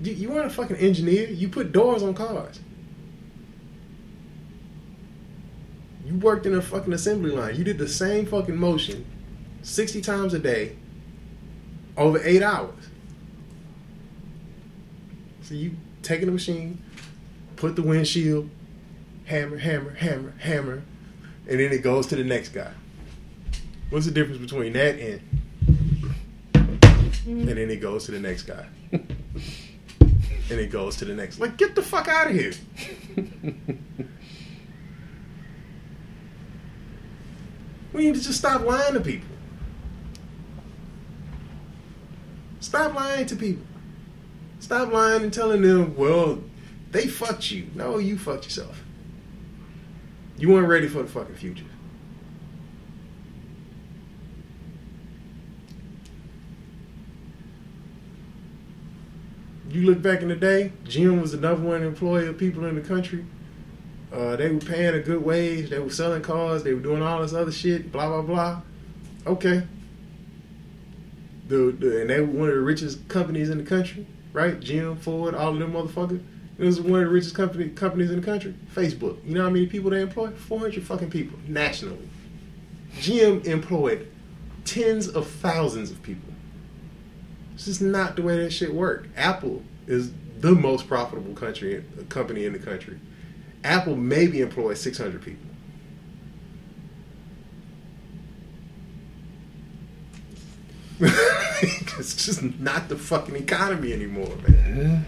You, you aren't a fucking engineer. You put doors on cars. You worked in a fucking assembly line. You did the same fucking motion 60 times a day over eight hours. So you taking the machine, put the windshield, hammer, hammer, hammer, hammer, and then it goes to the next guy. What's the difference between that and and then it goes to the next guy. and it goes to the next. Like, get the fuck out of here. we need to just stop lying to people. Stop lying to people. Stop lying and telling them, well, they fucked you. No, you fucked yourself. You weren't ready for the fucking future. you look back in the day, GM was the number one employer of people in the country. Uh, they were paying a good wage. They were selling cars. They were doing all this other shit. Blah blah blah. Okay. The, the and they were one of the richest companies in the country, right? GM, Ford, all of them motherfuckers. It was one of the richest company companies in the country. Facebook. You know how many people they employ? Four hundred fucking people nationally. GM employed tens of thousands of people. It's just not the way that shit work. Apple is the most profitable country company in the country. Apple maybe employs 600 people. it's just not the fucking economy anymore, man.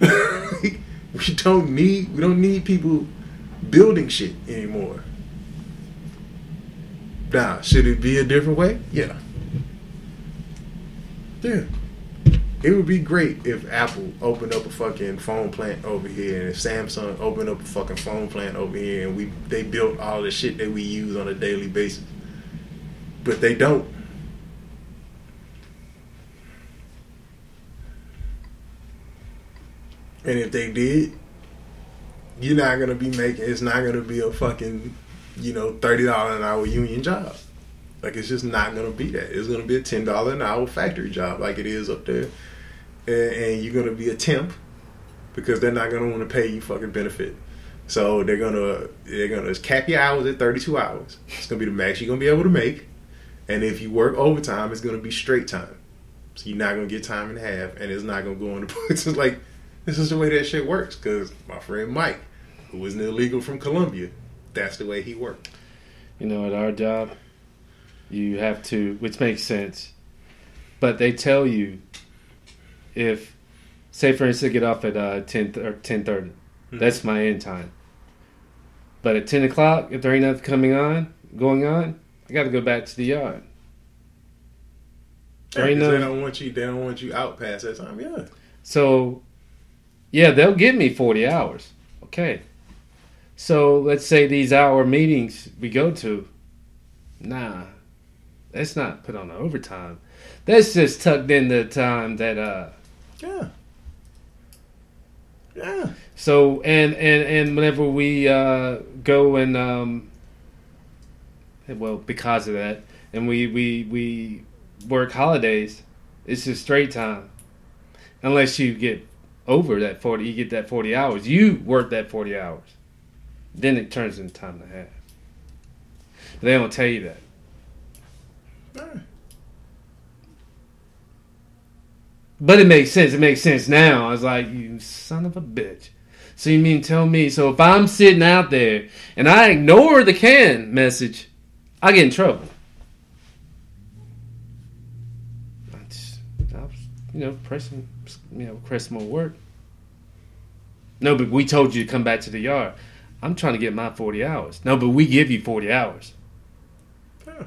we don't need we don't need people building shit anymore. Now, should it be a different way? Yeah. Yeah it would be great if Apple opened up a fucking phone plant over here, and if Samsung opened up a fucking phone plant over here, and we they built all the shit that we use on a daily basis. But they don't. And if they did, you're not gonna be making. It's not gonna be a fucking, you know, thirty dollar an hour union job. Like it's just not gonna be that. It's gonna be a ten dollar an hour factory job, like it is up there and, and you're gonna be a temp because they're not gonna want to pay you fucking benefit. So they're gonna they're gonna cap your hours at 32 hours. It's gonna be the max you're gonna be able to make, and if you work overtime, it's gonna be straight time. So you're not gonna get time and a half, and it's not gonna go books. It's like this is the way that shit works. Because my friend Mike, who was an illegal from Colombia, that's the way he worked. You know, at our job, you have to, which makes sense, but they tell you if, say for instance, get off at uh, ten or ten mm-hmm. that's my end time. But at ten o'clock, if there ain't nothing coming on, going on, I got to go back to the yard. Yeah, they don't want you. They don't want you out past that time. Yeah. So, yeah, they'll give me forty hours. Okay. So let's say these hour meetings we go to. Nah, that's not put on the overtime. That's just tucked in the time that uh, yeah. Yeah. So and and and whenever we uh, go and um, well because of that, and we we we work holidays, it's just straight time. Unless you get over that forty, you get that forty hours. You work that forty hours, then it turns into time and a half. But they don't tell you that. But it makes sense. It makes sense now. I was like, you son of a bitch. So you mean tell me? So if I'm sitting out there and I ignore the can message, I get in trouble. I was, you know, pressing, you know, pressing my work. No, but we told you to come back to the yard. I'm trying to get my 40 hours. No, but we give you 40 hours. Yeah.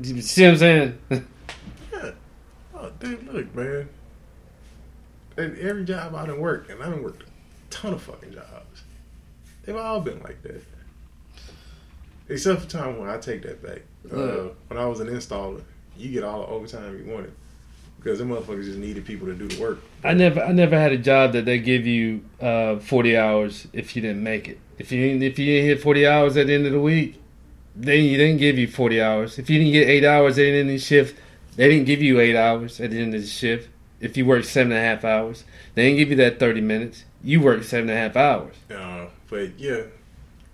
You see what I'm saying? Yeah. Oh, dude, look, man. And every job I done worked, and I done worked a ton of fucking jobs. They've all been like that. Except for time when I take that back. Uh, when I was an installer, you get all the overtime you wanted. Because them motherfuckers just needed people to do the work. I never, I never had a job that they give you uh, 40 hours if you didn't make it. If you didn't, if you didn't hit 40 hours at the end of the week, then you didn't give you 40 hours. If you didn't get eight hours at the end of the shift, they didn't give you eight hours at the end of the shift. If you worked seven and a half hours, they didn't give you that 30 minutes. You worked seven and a half hours. Uh, but yeah,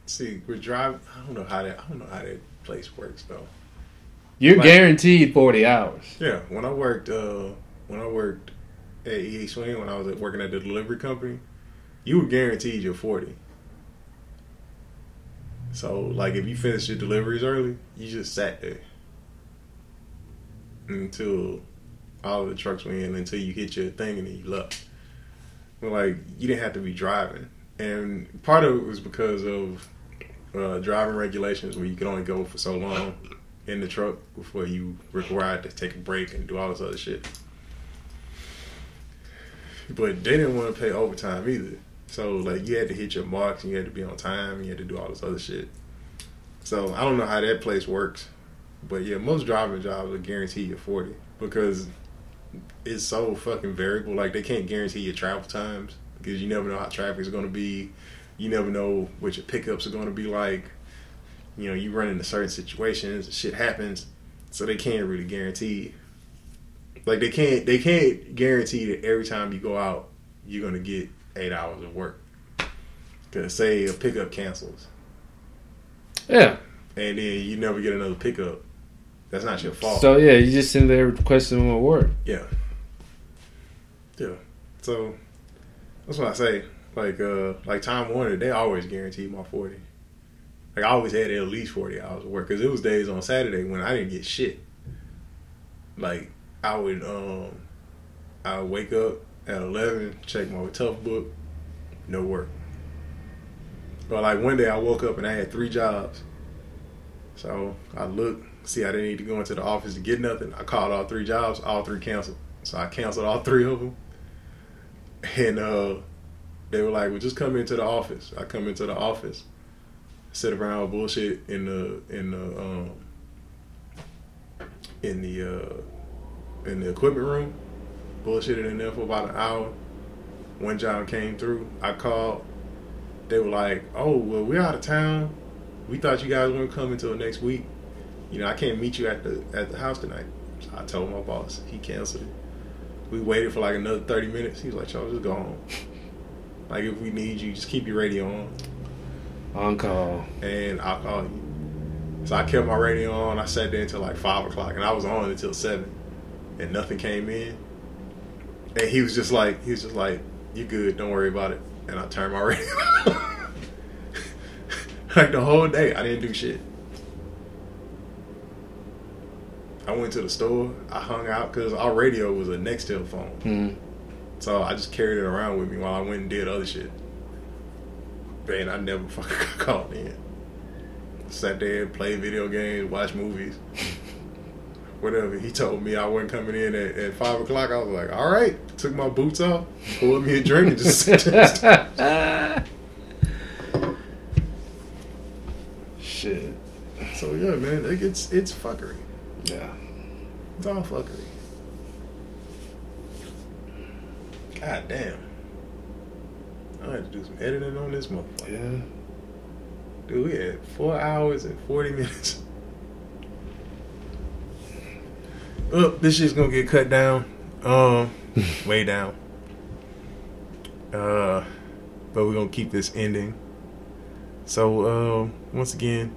see, we're driving. I don't know how that. I don't know how that place works though. You're Like- guaranteed 40 hours. Yeah, when I worked, uh, when I worked at EA Swing, when I was working at the delivery company, you were guaranteed your forty. So, like, if you finished your deliveries early, you just sat there until all of the trucks went in, until you hit your thing, and then you left. But like, you didn't have to be driving, and part of it was because of uh, driving regulations, where you could only go for so long in the truck before you required to take a break and do all this other shit. But they didn't want to pay overtime either. So like you had to hit your marks and you had to be on time and you had to do all this other shit. So I don't know how that place works. But yeah, most driving jobs are guaranteed you forty because it's so fucking variable. Like they can't guarantee your travel times because you never know how traffic is gonna be. You never know what your pickups are gonna be like you know, you run into certain situations, shit happens, so they can't really guarantee. Like they can't, they can't guarantee that every time you go out, you're gonna get eight hours of work. Cause say a pickup cancels, Yeah. and then you never get another pickup. That's not your fault. So yeah, you just sitting there questioning my work. Yeah. Yeah. So that's what I say. Like uh like Time Warner, they always guarantee my forty. Like I always had at least forty hours of work because it was days on Saturday when I didn't get shit. Like I would um I would wake up at eleven, check my Toughbook, no work. But like one day I woke up and I had three jobs. So I looked, see I didn't need to go into the office to get nothing. I called all three jobs, all three canceled. So I canceled all three of them. And uh they were like, "Well, just come into the office." I come into the office, sit around bullshit in the in the um in the uh in the equipment room, bullshitted in there for about an hour. One job came through. I called. They were like, "Oh, well, we're out of town. We thought you guys weren't coming until next week. You know, I can't meet you at the at the house tonight." I told my boss. He canceled it. We waited for like another thirty minutes. He was like, "Y'all just go home. Like if we need you, just keep your radio on, On call. and I'll call you." So I kept my radio on. I sat there until like five o'clock, and I was on until seven, and nothing came in. And he was just like, he was just like, "You good? Don't worry about it." And I turned my radio. on. like the whole day, I didn't do shit. I went to the store. I hung out because our radio was a Nextel phone. Hmm. So I just carried it around with me while I went and did other shit. Man, I never fucking got called in. Sat there, played video games, watched movies. Whatever. He told me I wasn't coming in at, at 5 o'clock. I was like, all right. Took my boots off, poured me a drink, and just Shit. So, yeah, man, it, it's, it's fuckery. Yeah. It's all fuckery. God damn. I had to do some editing on this motherfucker. Yeah. Dude, we had four hours and 40 minutes. Oh, this shit's gonna get cut down. Um, way down. Uh, but we're gonna keep this ending. So, um, once again,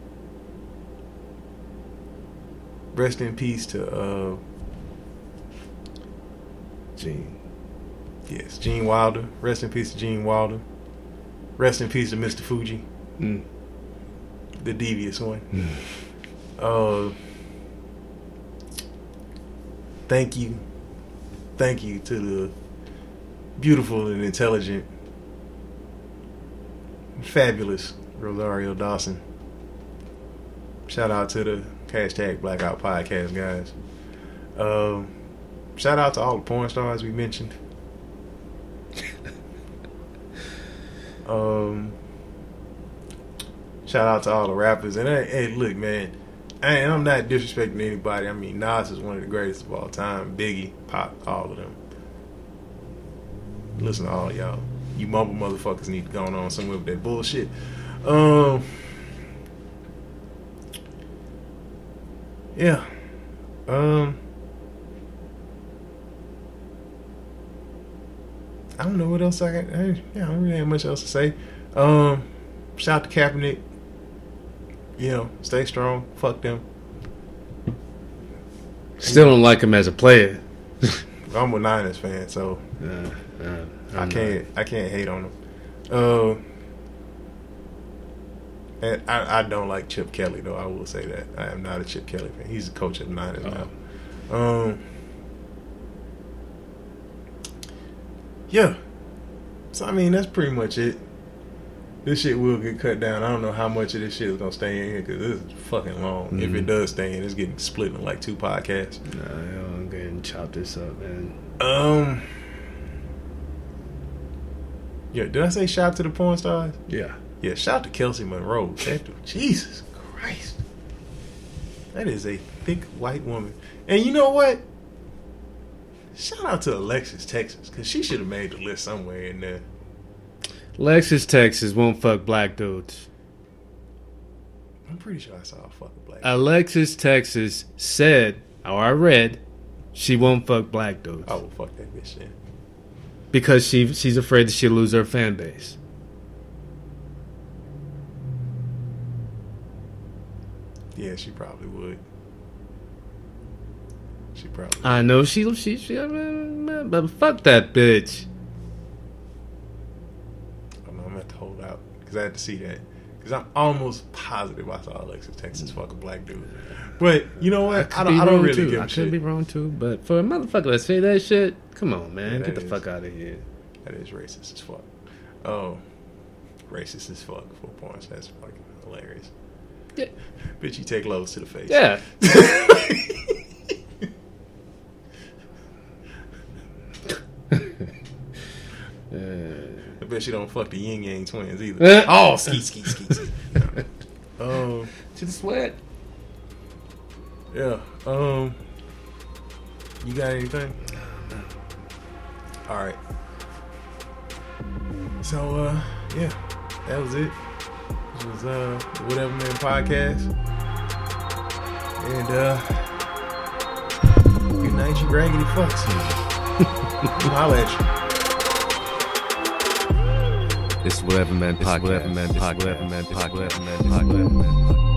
rest in peace to uh Gene. Yes, Gene Wilder. Rest in peace to Gene Wilder. Rest in peace to Mr. Fuji, Mm. the devious one. Uh, thank you, thank you to the beautiful and intelligent, fabulous Rosario Dawson. Shout out to the hashtag Blackout Podcast guys. Um, shout out to all the porn stars we mentioned. Um, shout out to all the rappers. And hey, hey look, man, I, I'm not disrespecting anybody. I mean, Nas is one of the greatest of all time. Biggie, Pop, all of them. Listen to all y'all. You mumble motherfuckers need to go on somewhere with that bullshit. Um, yeah. Um, I don't know what else I got. I, yeah, I don't really have much else to say. Um, shout out to Kaepernick. You know, stay strong. Fuck them. Still don't like him as a player. I'm a Niners fan, so Uh, uh, I can't I can't hate on him. Uh, and I, I don't like Chip Kelly though. I will say that I am not a Chip Kelly fan. He's the coach of the Niners now. Um, yeah. So I mean that's pretty much it. This shit will get cut down. I don't know how much of this shit is gonna stay in here because this is fucking long. If it Mhm. does stay in, it's getting split in like two podcasts. Nah, yo, I'm getting chop this up, man. Um. Yeah, did I say shout out to the porn stars? Yeah. Yeah, shout out to Kelsey Monroe. That Jesus Christ. That is a thick white woman. And you know what? Shout out to Alexis Texas, because she should have made the list somewhere in there. Lexus, Texas won't fuck black dudes. I'm pretty sure I saw a fucking black. Alexis, Texas said, or I read, she won't fuck black dudes I will fuck that bitch then. because she she's afraid that she'll lose her fan base. Yeah, she probably would. She probably I know she she she, but fuck that bitch. I'm, I'm gonna have to hold out because I had to see that. Because I'm almost positive I saw Alexis Texas fuck a black dude. But you know what? I, could don't, I don't really too. give I could be wrong too, but for a motherfucker to say that shit, come on, man, Yeah, get the is. fuck out of here. That is racist as fuck. Oh, racist as fuck Four points. That's fucking hilarious. Yeah. Bitch, you take loads to the face. Yeah, I bet you don't fuck the Ying Yang Twins either. Eh. oh, ski, ski, ski, ski. Um, to the sweat. yeah. Um, you got anything? No. All right. So, uh, yeah, that was it. This was uh, Whatever Man podcast. And uh, good night, you raggedy fucks. Holla at you. It's whatever man podcast. Whatever man podcast. Whatever man podcast. Whatever man podcast.